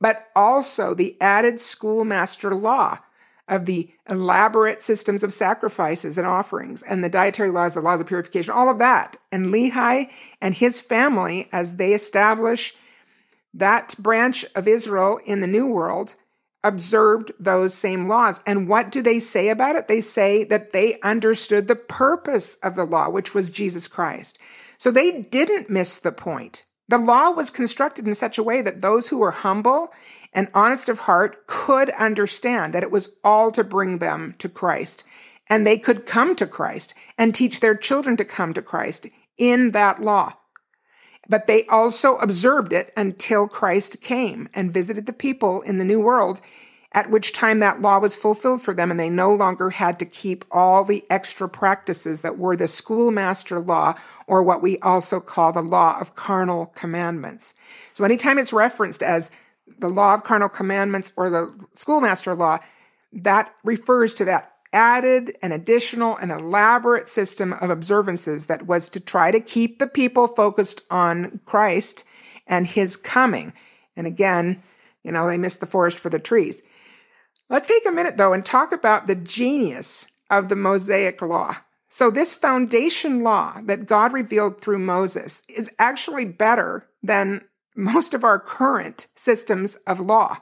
but also the added schoolmaster law of the elaborate systems of sacrifices and offerings and the dietary laws, the laws of purification, all of that. And Lehi and his family, as they establish that branch of Israel in the New World, observed those same laws. And what do they say about it? They say that they understood the purpose of the law, which was Jesus Christ. So they didn't miss the point. The law was constructed in such a way that those who were humble and honest of heart could understand that it was all to bring them to Christ. And they could come to Christ and teach their children to come to Christ in that law. But they also observed it until Christ came and visited the people in the New World, at which time that law was fulfilled for them and they no longer had to keep all the extra practices that were the schoolmaster law or what we also call the law of carnal commandments. So anytime it's referenced as the law of carnal commandments or the schoolmaster law, that refers to that added and additional and elaborate system of observances that was to try to keep the people focused on Christ and his coming. And again, you know, they missed the forest for the trees. Let's take a minute though and talk about the genius of the Mosaic law. So this foundation law that God revealed through Moses is actually better than most of our current systems of law,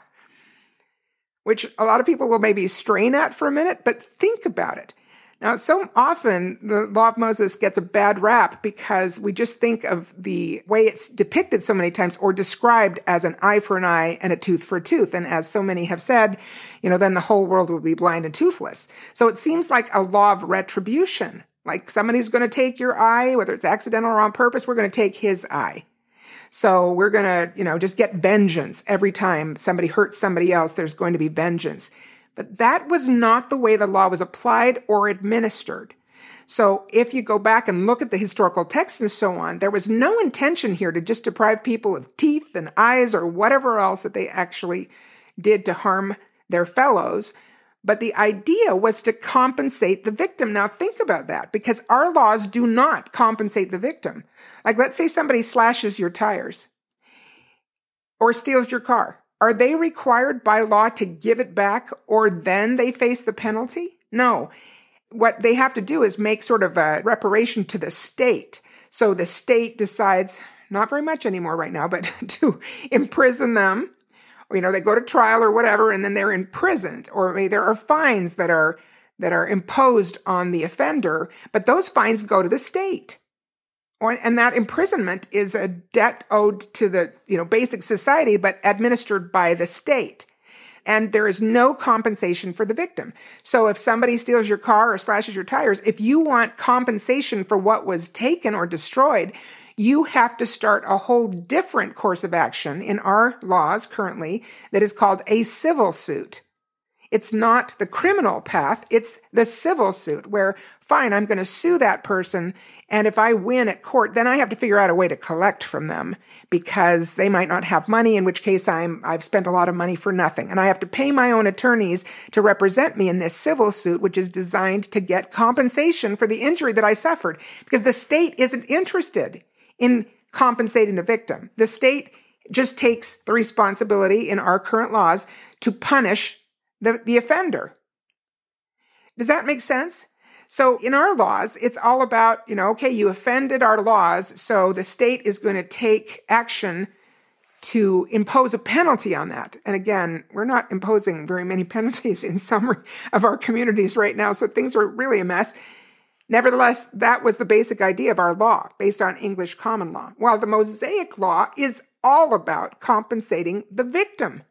which a lot of people will maybe strain at for a minute, but think about it. Now, so often the law of Moses gets a bad rap because we just think of the way it's depicted so many times or described as an eye for an eye and a tooth for a tooth. And as so many have said, you know, then the whole world would be blind and toothless. So it seems like a law of retribution. Like somebody's going to take your eye, whether it's accidental or on purpose, we're going to take his eye. So we're going to, you know, just get vengeance every time somebody hurts somebody else. There's going to be vengeance. But that was not the way the law was applied or administered. So if you go back and look at the historical text and so on, there was no intention here to just deprive people of teeth and eyes or whatever else that they actually did to harm their fellows. But the idea was to compensate the victim. Now think about that because our laws do not compensate the victim. Like let's say somebody slashes your tires or steals your car. Are they required by law to give it back or then they face the penalty? No. What they have to do is make sort of a reparation to the state. So the state decides, not very much anymore right now, but to imprison them. You know, they go to trial or whatever, and then they're imprisoned. Or maybe there are fines that are that are imposed on the offender, but those fines go to the state and that imprisonment is a debt owed to the you know basic society but administered by the state and there is no compensation for the victim. So if somebody steals your car or slashes your tires, if you want compensation for what was taken or destroyed, you have to start a whole different course of action in our laws currently that is called a civil suit. It's not the criminal path, it's the civil suit where, fine, I'm going to sue that person. And if I win at court, then I have to figure out a way to collect from them because they might not have money, in which case I'm, I've spent a lot of money for nothing. And I have to pay my own attorneys to represent me in this civil suit, which is designed to get compensation for the injury that I suffered because the state isn't interested in compensating the victim. The state just takes the responsibility in our current laws to punish the, the offender. Does that make sense? So in our laws, it's all about, you know, okay, you offended our laws, so the state is going to take action to impose a penalty on that. And again, we're not imposing very many penalties in some of our communities right now, so things are really a mess. Nevertheless, that was the basic idea of our law, based on English common law, while the Mosaic law is all about compensating the victim.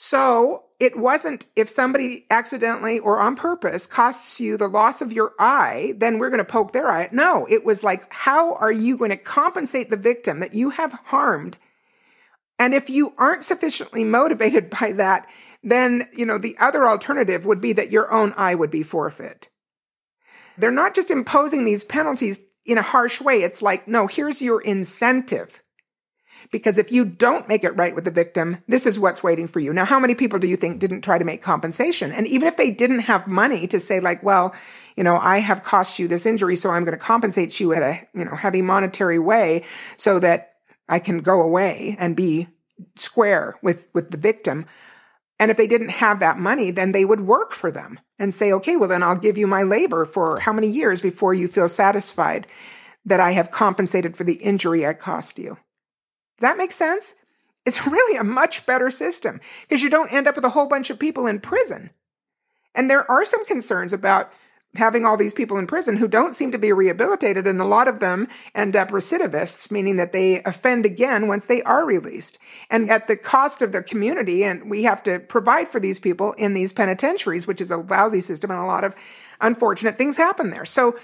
So it wasn't if somebody accidentally or on purpose costs you the loss of your eye, then we're going to poke their eye. No, it was like, how are you going to compensate the victim that you have harmed? And if you aren't sufficiently motivated by that, then, you know, the other alternative would be that your own eye would be forfeit. They're not just imposing these penalties in a harsh way. It's like, no, here's your incentive. Because if you don't make it right with the victim, this is what's waiting for you. Now, how many people do you think didn't try to make compensation? And even if they didn't have money to say like, well, you know, I have cost you this injury, so I'm going to compensate you in a, you know, heavy monetary way so that I can go away and be square with, with the victim. And if they didn't have that money, then they would work for them and say, okay, well, then I'll give you my labor for how many years before you feel satisfied that I have compensated for the injury I cost you. Does that make sense? It's really a much better system because you don't end up with a whole bunch of people in prison. And there are some concerns about having all these people in prison who don't seem to be rehabilitated, and a lot of them end up recidivists, meaning that they offend again once they are released. And at the cost of the community, and we have to provide for these people in these penitentiaries, which is a lousy system, and a lot of unfortunate things happen there. So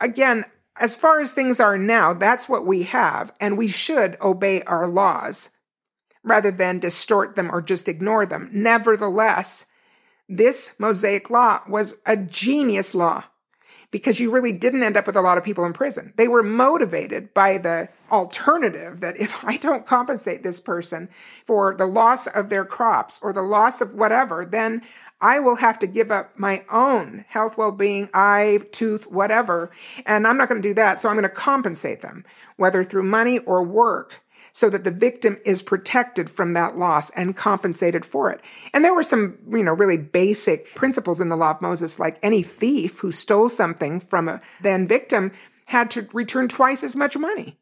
again, as far as things are now, that's what we have, and we should obey our laws rather than distort them or just ignore them. Nevertheless, this Mosaic law was a genius law because you really didn't end up with a lot of people in prison. They were motivated by the alternative that if I don't compensate this person for the loss of their crops or the loss of whatever, then I will have to give up my own health, well-being, eye, tooth, whatever. And I'm not going to do that. So I'm going to compensate them, whether through money or work so that the victim is protected from that loss and compensated for it. And there were some, you know, really basic principles in the law of Moses, like any thief who stole something from a then victim had to return twice as much money.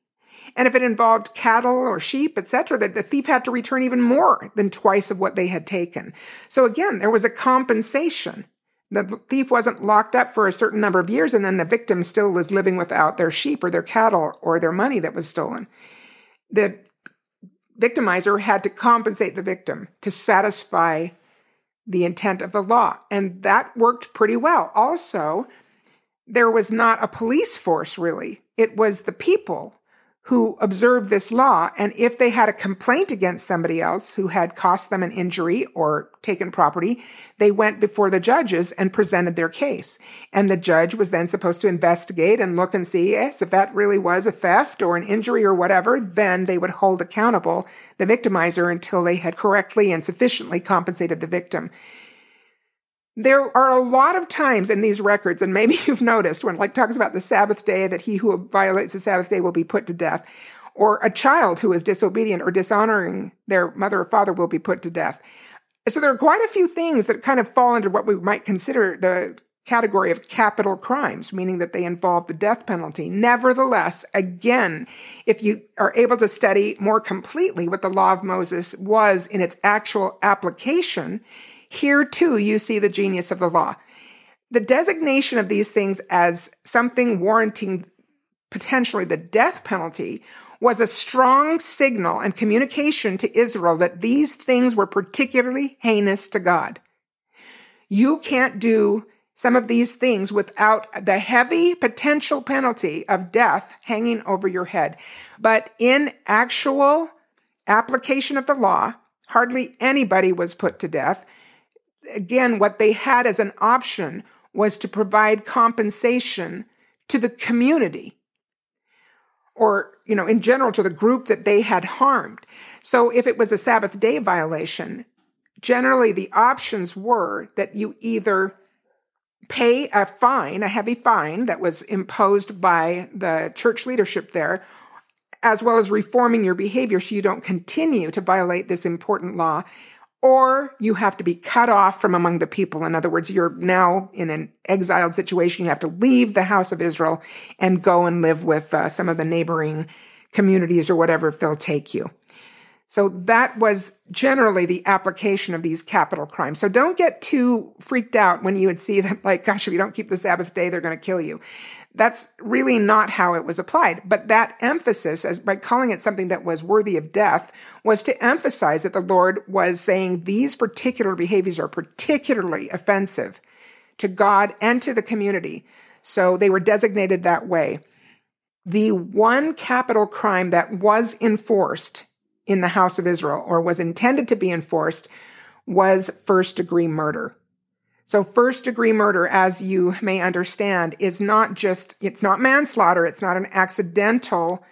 And if it involved cattle or sheep, etc., that the thief had to return even more than twice of what they had taken. So again, there was a compensation. The thief wasn't locked up for a certain number of years and then the victim still was living without their sheep or their cattle or their money that was stolen. The victimizer had to compensate the victim to satisfy the intent of the law. And that worked pretty well. Also, there was not a police force really. It was the people who observed this law. And if they had a complaint against somebody else who had cost them an injury or taken property, they went before the judges and presented their case. And the judge was then supposed to investigate and look and see, yes, if that really was a theft or an injury or whatever, then they would hold accountable the victimizer until they had correctly and sufficiently compensated the victim. There are a lot of times in these records, and maybe you've noticed when like talks about the Sabbath day that he who violates the Sabbath day will be put to death, or a child who is disobedient or dishonoring their mother or father will be put to death. So there are quite a few things that kind of fall under what we might consider the category of capital crimes, meaning that they involve the death penalty. Nevertheless, again, if you are able to study more completely what the law of Moses was in its actual application, here too, you see the genius of the law. The designation of these things as something warranting potentially the death penalty, was a strong signal and communication to Israel that these things were particularly heinous to God. You can't do some of these things without the heavy potential penalty of death hanging over your head. But in actual application of the law, hardly anybody was put to death. Again, what they had as an option was to provide compensation to the community or, you know, in general to the group that they had harmed. So if it was a Sabbath day violation, generally the options were that you either pay a fine, a heavy fine that was imposed by the church leadership there, as well as reforming your behavior so you don't continue to violate this important law, or you have to be cut off from among the people. In other words, you're now in an exiled situation. You have to leave the house of Israel and go and live with uh, some of the neighboring communities or whatever if they'll take you. So that was generally the application of these capital crimes. So don't get too freaked out when you would see that, like, gosh, if you don't keep the Sabbath day, they're going to kill you. That's really not how it was applied. But that emphasis, as by calling it something that was worthy of death, was to emphasize that the Lord was saying these particular behaviors are particularly offensive to God and to the community. So they were designated that way. The one capital crime that was enforced in the house of Israel or was intended to be enforced was first degree murder. So first degree murder, as you may understand, is not just, it's not manslaughter. It's not an accidental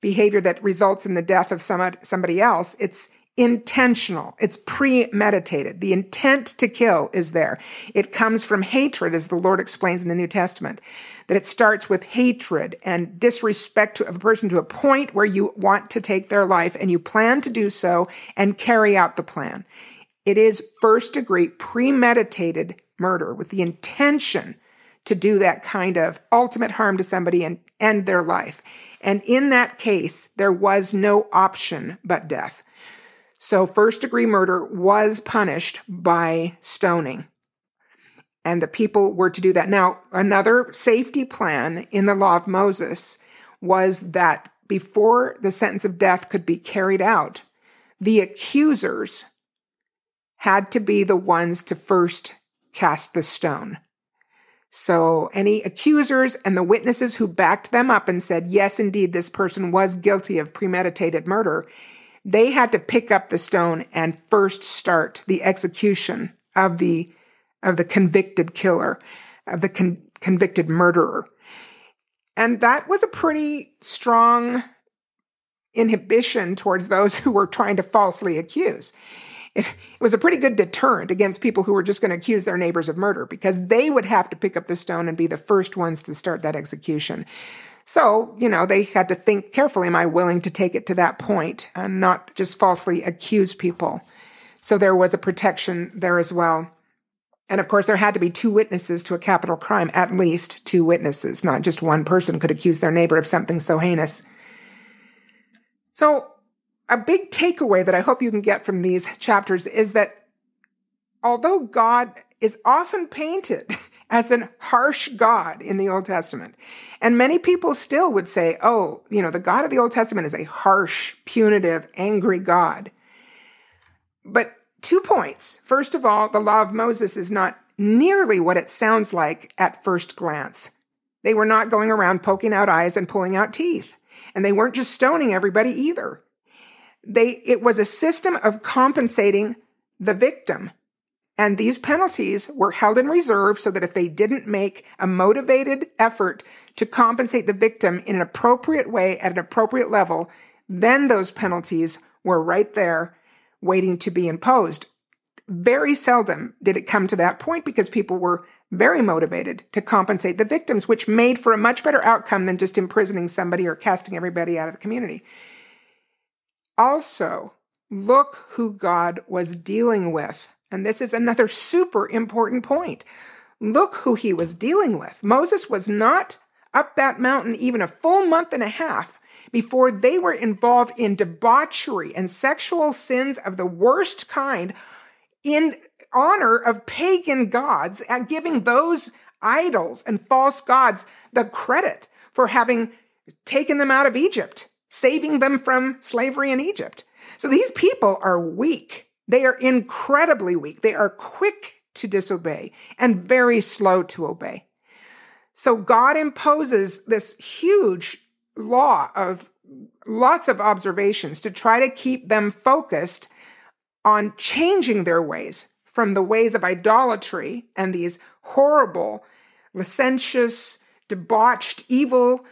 behavior that results in the death of somebody else. It's intentional. It's premeditated. The intent to kill is there. It comes from hatred, as the Lord explains in the New Testament, that it starts with hatred and disrespect of a person to a point where you want to take their life and you plan to do so and carry out the plan. It is first degree premeditated murder with the intention to do that kind of ultimate harm to somebody and end their life. And in that case, there was no option but death. So first degree murder was punished by stoning. And the people were to do that. Now, another safety plan in the law of Moses was that before the sentence of death could be carried out, the accusers had to be the ones to first cast the stone. So any accusers and the witnesses who backed them up and said, yes, indeed, this person was guilty of premeditated murder, they had to pick up the stone and first start the execution of the of the convicted killer, of the con- convicted murderer. And that was a pretty strong inhibition towards those who were trying to falsely accuse. It, it, was a pretty good deterrent against people who were just going to accuse their neighbors of murder because they would have to pick up the stone and be the first ones to start that execution. So, you know, they had to think carefully, am I willing to take it to that point and not just falsely accuse people? So there was a protection there as well. And of course, there had to be two witnesses to a capital crime, at least two witnesses, not just one person could accuse their neighbor of something so heinous. So a big takeaway that I hope you can get from these chapters is that although God is often painted as an harsh God in the Old Testament. And many people still would say, oh, you know, the God of the Old Testament is a harsh, punitive, angry God. But two points. First of all, the law of Moses is not nearly what it sounds like at first glance. They were not going around poking out eyes and pulling out teeth. And they weren't just stoning everybody either. They, it was a system of compensating the victim and these penalties were held in reserve so that if they didn't make a motivated effort to compensate the victim in an appropriate way at an appropriate level, then those penalties were right there waiting to be imposed. Very seldom did it come to that point because people were very motivated to compensate the victims, which made for a much better outcome than just imprisoning somebody or casting everybody out of the community. Also, look who God was dealing with and this is another super important point. Look who he was dealing with. Moses was not up that mountain even a full month and a half before they were involved in debauchery and sexual sins of the worst kind in honor of pagan gods and giving those idols and false gods the credit for having taken them out of Egypt, saving them from slavery in Egypt. So these people are weak. They are incredibly weak. They are quick to disobey and very slow to obey. So God imposes this huge law of lots of observations to try to keep them focused on changing their ways from the ways of idolatry and these horrible, licentious, debauched, evil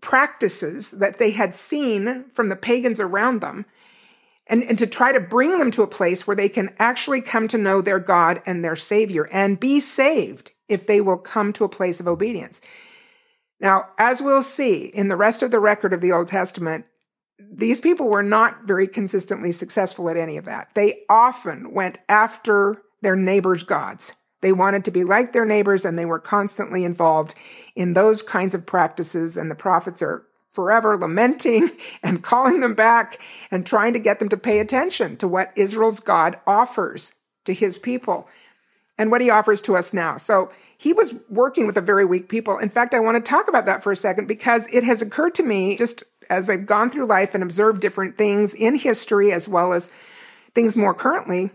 practices that they had seen from the pagans around them and, and to try to bring them to a place where they can actually come to know their God and their Savior and be saved if they will come to a place of obedience. Now, as we'll see in the rest of the record of the Old Testament, these people were not very consistently successful at any of that. They often went after their neighbors' gods. They wanted to be like their neighbors and they were constantly involved in those kinds of practices. And the prophets are forever lamenting and calling them back and trying to get them to pay attention to what Israel's God offers to his people and what he offers to us now. So he was working with a very weak people. In fact, I want to talk about that for a second because it has occurred to me just as I've gone through life and observed different things in history as well as things more currently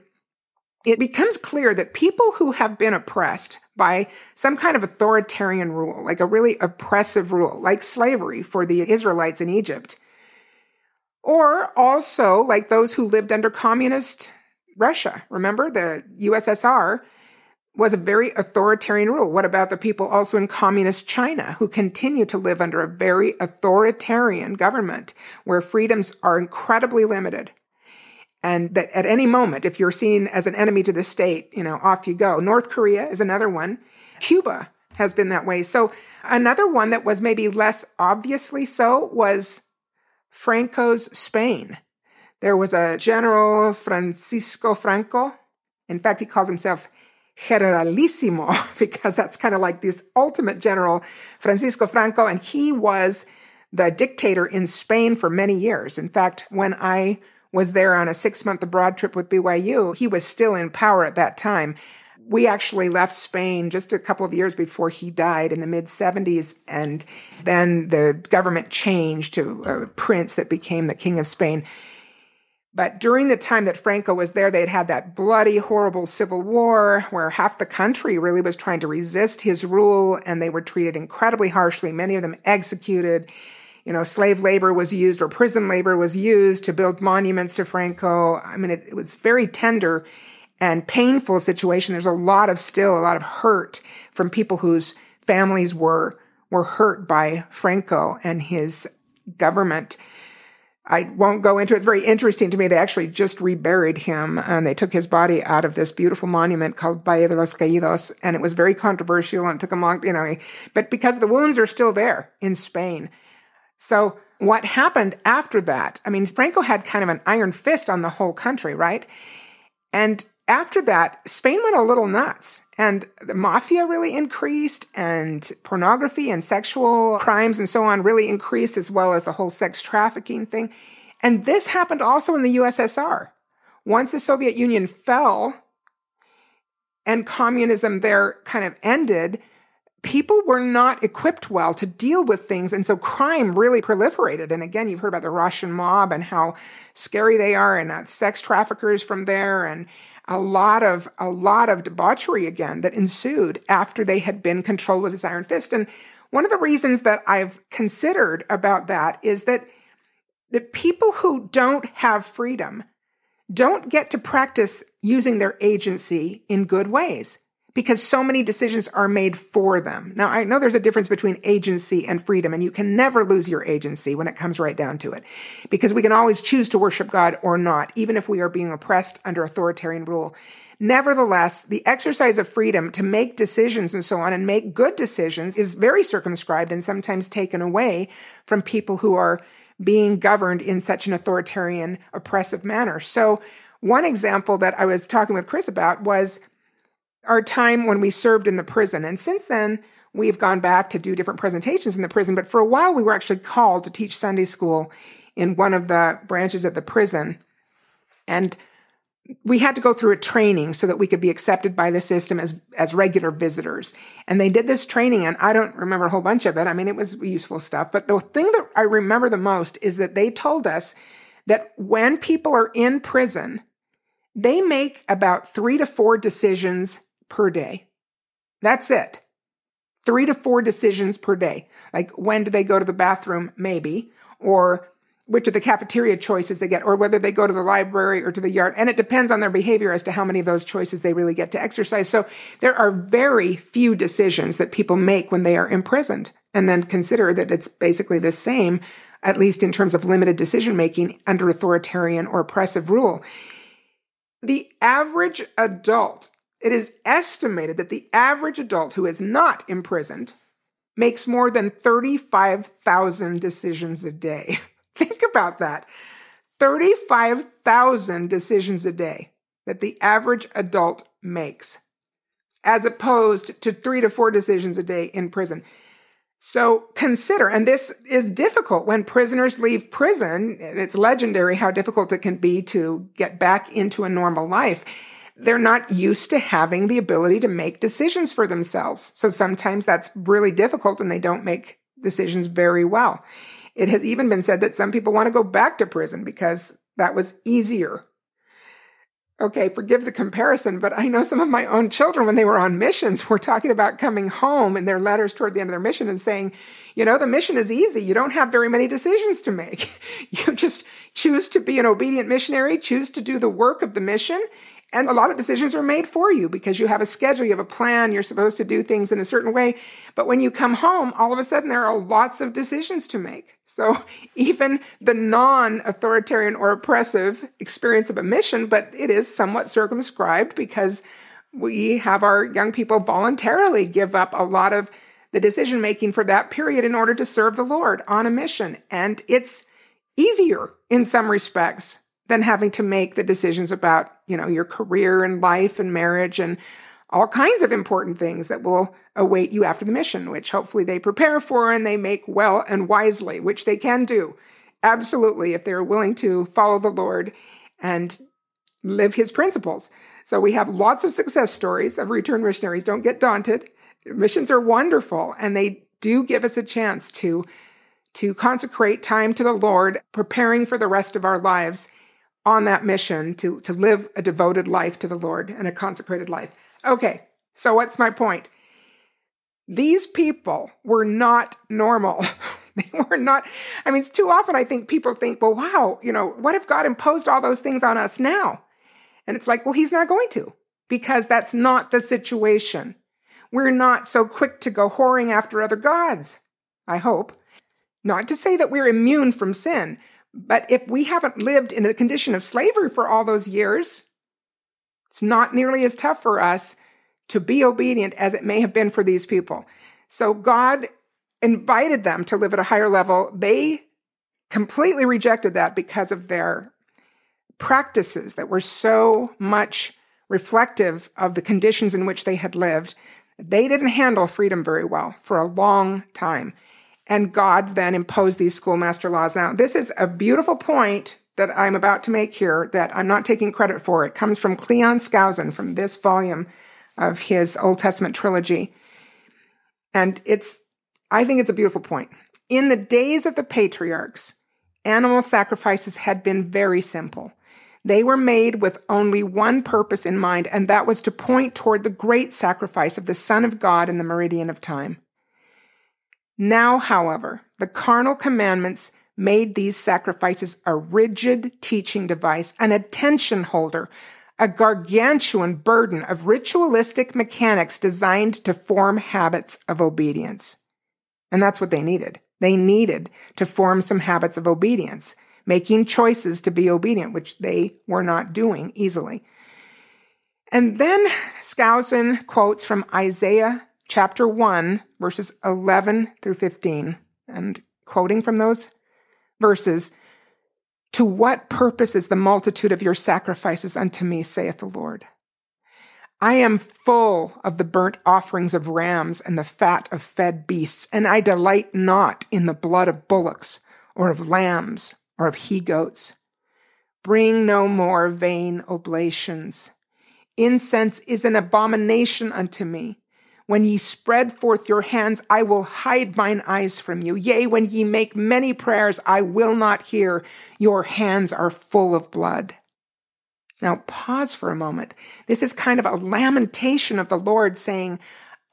it becomes clear that people who have been oppressed by some kind of authoritarian rule, like a really oppressive rule, like slavery for the Israelites in Egypt, or also like those who lived under communist Russia. Remember, the USSR was a very authoritarian rule. What about the people also in communist China who continue to live under a very authoritarian government where freedoms are incredibly limited? And that at any moment, if you're seen as an enemy to the state, you know, off you go. North Korea is another one. Cuba has been that way. So another one that was maybe less obviously so was Franco's Spain. There was a General Francisco Franco. In fact, he called himself Generalissimo because that's kind of like this ultimate general, Francisco Franco, and he was the dictator in Spain for many years. In fact, when I was there on a six month abroad trip with BYU. He was still in power at that time. We actually left Spain just a couple of years before he died in the mid 70s. And then the government changed to a prince that became the king of Spain. But during the time that Franco was there, they'd had that bloody, horrible civil war where half the country really was trying to resist his rule and they were treated incredibly harshly, many of them executed you know, slave labor was used or prison labor was used to build monuments to Franco. I mean, it, it was very tender and painful situation. There's a lot of still a lot of hurt from people whose families were were hurt by Franco and his government. I won't go into it. It's very interesting to me. They actually just reburied him and they took his body out of this beautiful monument called Valle de los Caídos. And it was very controversial and it took a long, you know, but because the wounds are still there in Spain. So what happened after that? I mean, Franco had kind of an iron fist on the whole country, right? And after that, Spain went a little nuts and the mafia really increased and pornography and sexual crimes and so on really increased as well as the whole sex trafficking thing. And this happened also in the USSR. Once the Soviet Union fell and communism there kind of ended, people were not equipped well to deal with things. And so crime really proliferated. And again, you've heard about the Russian mob and how scary they are and sex traffickers from there and a lot of, a lot of debauchery again that ensued after they had been controlled with this iron fist. And one of the reasons that I've considered about that is that the people who don't have freedom don't get to practice using their agency in good ways because so many decisions are made for them. Now, I know there's a difference between agency and freedom, and you can never lose your agency when it comes right down to it, because we can always choose to worship God or not, even if we are being oppressed under authoritarian rule. Nevertheless, the exercise of freedom to make decisions and so on and make good decisions is very circumscribed and sometimes taken away from people who are being governed in such an authoritarian, oppressive manner. So, one example that I was talking with Chris about was our time when we served in the prison. And since then, we've gone back to do different presentations in the prison. But for a while, we were actually called to teach Sunday school in one of the branches of the prison. And we had to go through a training so that we could be accepted by the system as, as regular visitors. And they did this training and I don't remember a whole bunch of it. I mean, it was useful stuff, but the thing that I remember the most is that they told us that when people are in prison, they make about three to four decisions per day. That's it. Three to four decisions per day. Like when do they go to the bathroom? Maybe. Or which of the cafeteria choices they get, or whether they go to the library or to the yard. And it depends on their behavior as to how many of those choices they really get to exercise. So there are very few decisions that people make when they are imprisoned. And then consider that it's basically the same, at least in terms of limited decision making under authoritarian or oppressive rule. The average adult, it is estimated that the average adult who is not imprisoned makes more than 35,000 decisions a day. Think about that. 35,000 decisions a day that the average adult makes, as opposed to three to four decisions a day in prison. So consider, and this is difficult when prisoners leave prison. It's legendary how difficult it can be to get back into a normal life. They're not used to having the ability to make decisions for themselves. So sometimes that's really difficult and they don't make decisions very well. It has even been said that some people want to go back to prison because that was easier. Okay, forgive the comparison, but I know some of my own children, when they were on missions, were talking about coming home in their letters toward the end of their mission and saying, you know, the mission is easy. You don't have very many decisions to make. You just choose to be an obedient missionary, choose to do the work of the mission, and a lot of decisions are made for you because you have a schedule, you have a plan, you're supposed to do things in a certain way. But when you come home, all of a sudden there are lots of decisions to make. So even the non authoritarian or oppressive experience of a mission, but it is somewhat circumscribed because we have our young people voluntarily give up a lot of the decision making for that period in order to serve the Lord on a mission. And it's easier in some respects than having to make the decisions about, you know, your career and life and marriage and all kinds of important things that will await you after the mission, which hopefully they prepare for and they make well and wisely, which they can do. Absolutely, if they're willing to follow the Lord and live his principles. So we have lots of success stories of return missionaries. Don't get daunted. Missions are wonderful and they do give us a chance to, to consecrate time to the Lord, preparing for the rest of our lives on that mission to, to live a devoted life to the Lord and a consecrated life. Okay, so what's my point? These people were not normal. they were not, I mean, it's too often I think people think, well, wow, you know, what if God imposed all those things on us now? And it's like, well, he's not going to because that's not the situation. We're not so quick to go whoring after other gods. I hope. Not to say that we're immune from sin, but if we haven't lived in the condition of slavery for all those years, it's not nearly as tough for us to be obedient as it may have been for these people. So God invited them to live at a higher level. They completely rejected that because of their practices that were so much reflective of the conditions in which they had lived. They didn't handle freedom very well for a long time. And God then imposed these schoolmaster laws. Now, this is a beautiful point that I'm about to make here that I'm not taking credit for. It comes from Cleon Skousen from this volume of his Old Testament trilogy. And it's, I think it's a beautiful point. In the days of the patriarchs, animal sacrifices had been very simple. They were made with only one purpose in mind, and that was to point toward the great sacrifice of the Son of God in the meridian of time. Now, however, the carnal commandments made these sacrifices a rigid teaching device, an attention holder, a gargantuan burden of ritualistic mechanics designed to form habits of obedience. And that's what they needed. They needed to form some habits of obedience, making choices to be obedient, which they were not doing easily. And then Skousen quotes from Isaiah chapter 1, verses 11 through 15. And quoting from those verses, To what purpose is the multitude of your sacrifices unto me, saith the Lord? I am full of the burnt offerings of rams and the fat of fed beasts, and I delight not in the blood of bullocks or of lambs or of he goats. Bring no more vain oblations. Incense is an abomination unto me. When ye spread forth your hands, I will hide mine eyes from you. Yea, when ye make many prayers, I will not hear. Your hands are full of blood. Now, pause for a moment. This is kind of a lamentation of the Lord saying,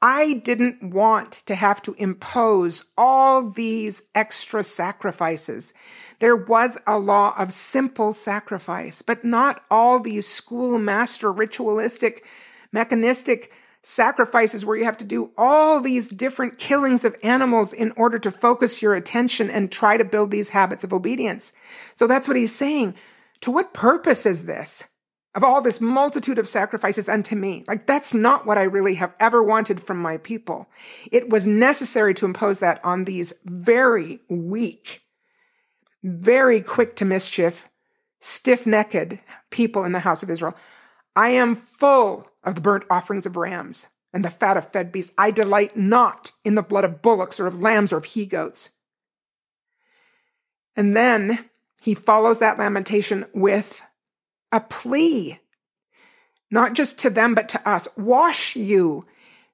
I didn't want to have to impose all these extra sacrifices. There was a law of simple sacrifice, but not all these schoolmaster ritualistic, mechanistic sacrifices where you have to do all these different killings of animals in order to focus your attention and try to build these habits of obedience. So that's what he's saying. To what purpose is this? Of all this multitude of sacrifices unto me. Like that's not what I really have ever wanted from my people. It was necessary to impose that on these very weak, very quick to mischief, stiff necked people in the house of Israel. I am full of the burnt offerings of rams and the fat of fed beasts. I delight not in the blood of bullocks or of lambs or of he goats. And then he follows that lamentation with a plea, not just to them, but to us. Wash you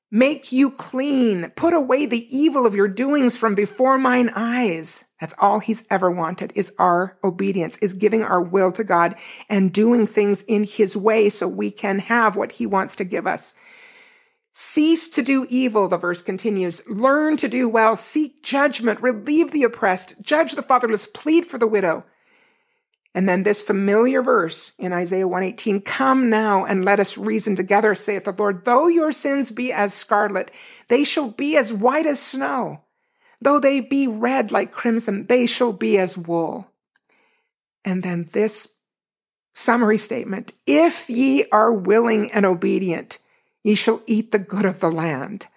make you clean, put away the evil of your doings from before mine eyes. That's all he's ever wanted is our obedience, is giving our will to God and doing things in his way so we can have what he wants to give us. Cease to do evil, the verse continues. Learn to do well, seek judgment, relieve the oppressed, judge the fatherless, plead for the widow. And then this familiar verse in Isaiah 118, come now and let us reason together, saith the Lord. Though your sins be as scarlet, they shall be as white as snow. Though they be red like crimson, they shall be as wool. And then this summary statement, if ye are willing and obedient, ye shall eat the good of the land.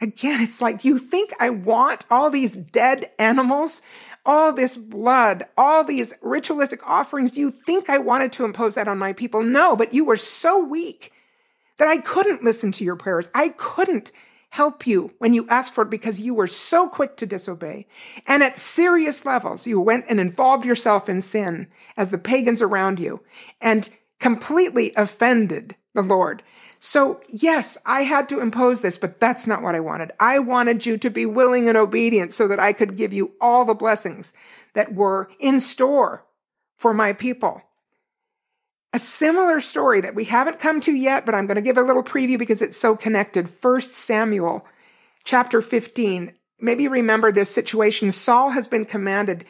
Again, it's like, you think I want all these dead animals? all this blood, all these ritualistic offerings. You think I wanted to impose that on my people? No, but you were so weak that I couldn't listen to your prayers. I couldn't help you when you asked for it because you were so quick to disobey. And at serious levels, you went and involved yourself in sin as the pagans around you and completely offended the Lord. So yes, I had to impose this, but that's not what I wanted. I wanted you to be willing and obedient so that I could give you all the blessings that were in store for my people. A similar story that we haven't come to yet, but I'm going to give a little preview because it's so connected. First Samuel chapter 15. Maybe remember this situation. Saul has been commanded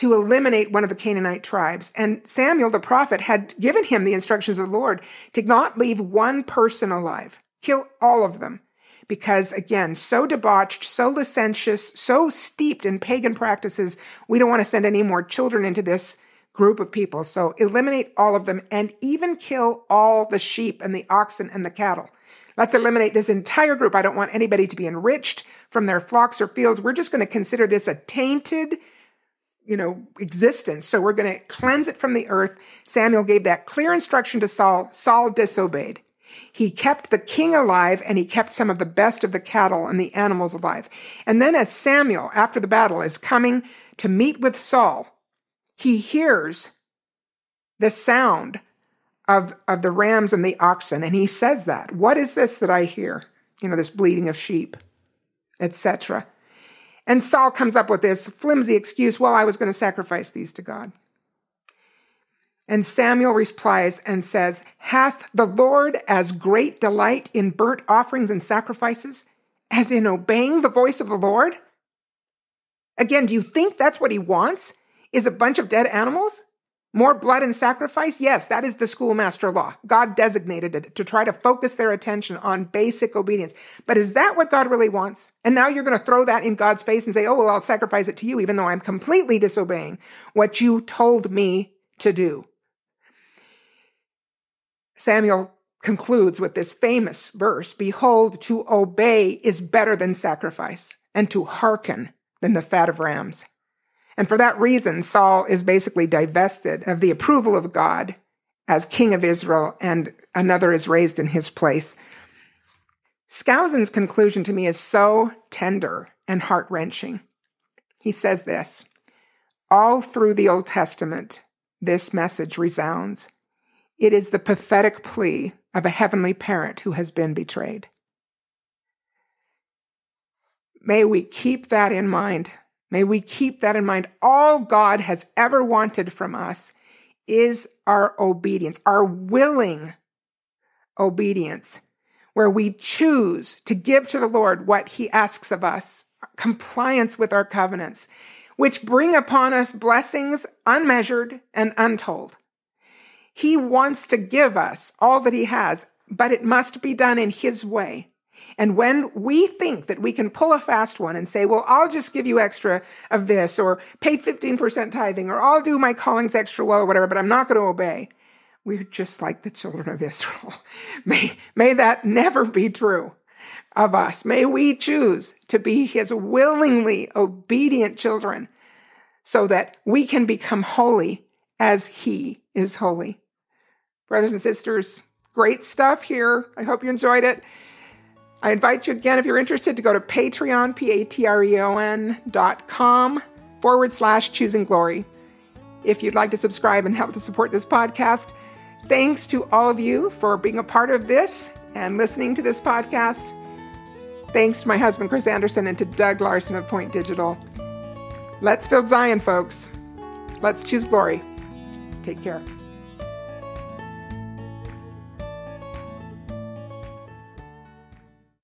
to eliminate one of the Canaanite tribes. And Samuel the prophet had given him the instructions of the Lord to not leave one person alive, kill all of them. Because again, so debauched, so licentious, so steeped in pagan practices, we don't want to send any more children into this group of people. So eliminate all of them and even kill all the sheep and the oxen and the cattle. Let's eliminate this entire group. I don't want anybody to be enriched from their flocks or fields. We're just going to consider this a tainted, you know, existence. So we're going to cleanse it from the earth. Samuel gave that clear instruction to Saul. Saul disobeyed. He kept the king alive and he kept some of the best of the cattle and the animals alive. And then as Samuel, after the battle, is coming to meet with Saul, he hears the sound of, of the rams and the oxen. And he says that, what is this that I hear? You know, this bleating of sheep, etc. And Saul comes up with this flimsy excuse, well, I was going to sacrifice these to God. And Samuel replies and says, Hath the Lord as great delight in burnt offerings and sacrifices as in obeying the voice of the Lord? Again, do you think that's what he wants? Is a bunch of dead animals? More blood and sacrifice? Yes, that is the schoolmaster law. God designated it to try to focus their attention on basic obedience. But is that what God really wants? And now you're going to throw that in God's face and say, oh, well, I'll sacrifice it to you, even though I'm completely disobeying what you told me to do. Samuel concludes with this famous verse Behold, to obey is better than sacrifice, and to hearken than the fat of rams. And for that reason, Saul is basically divested of the approval of God as king of Israel, and another is raised in his place. Skousen's conclusion to me is so tender and heart wrenching. He says this All through the Old Testament, this message resounds. It is the pathetic plea of a heavenly parent who has been betrayed. May we keep that in mind. May we keep that in mind. All God has ever wanted from us is our obedience, our willing obedience, where we choose to give to the Lord what he asks of us, compliance with our covenants, which bring upon us blessings unmeasured and untold. He wants to give us all that he has, but it must be done in his way. And when we think that we can pull a fast one and say, well, I'll just give you extra of this or pay 15% tithing or I'll do my callings extra well or whatever, but I'm not going to obey. We're just like the children of Israel. may, may that never be true of us. May we choose to be his willingly obedient children so that we can become holy as he is holy. Brothers and sisters, great stuff here. I hope you enjoyed it. I invite you again, if you're interested, to go to Patreon, P-A-T-R-E-O-N dot com forward slash choosing glory. If you'd like to subscribe and help to support this podcast, thanks to all of you for being a part of this and listening to this podcast. Thanks to my husband, Chris Anderson, and to Doug Larson of Point Digital. Let's build Zion, folks. Let's choose glory. Take care.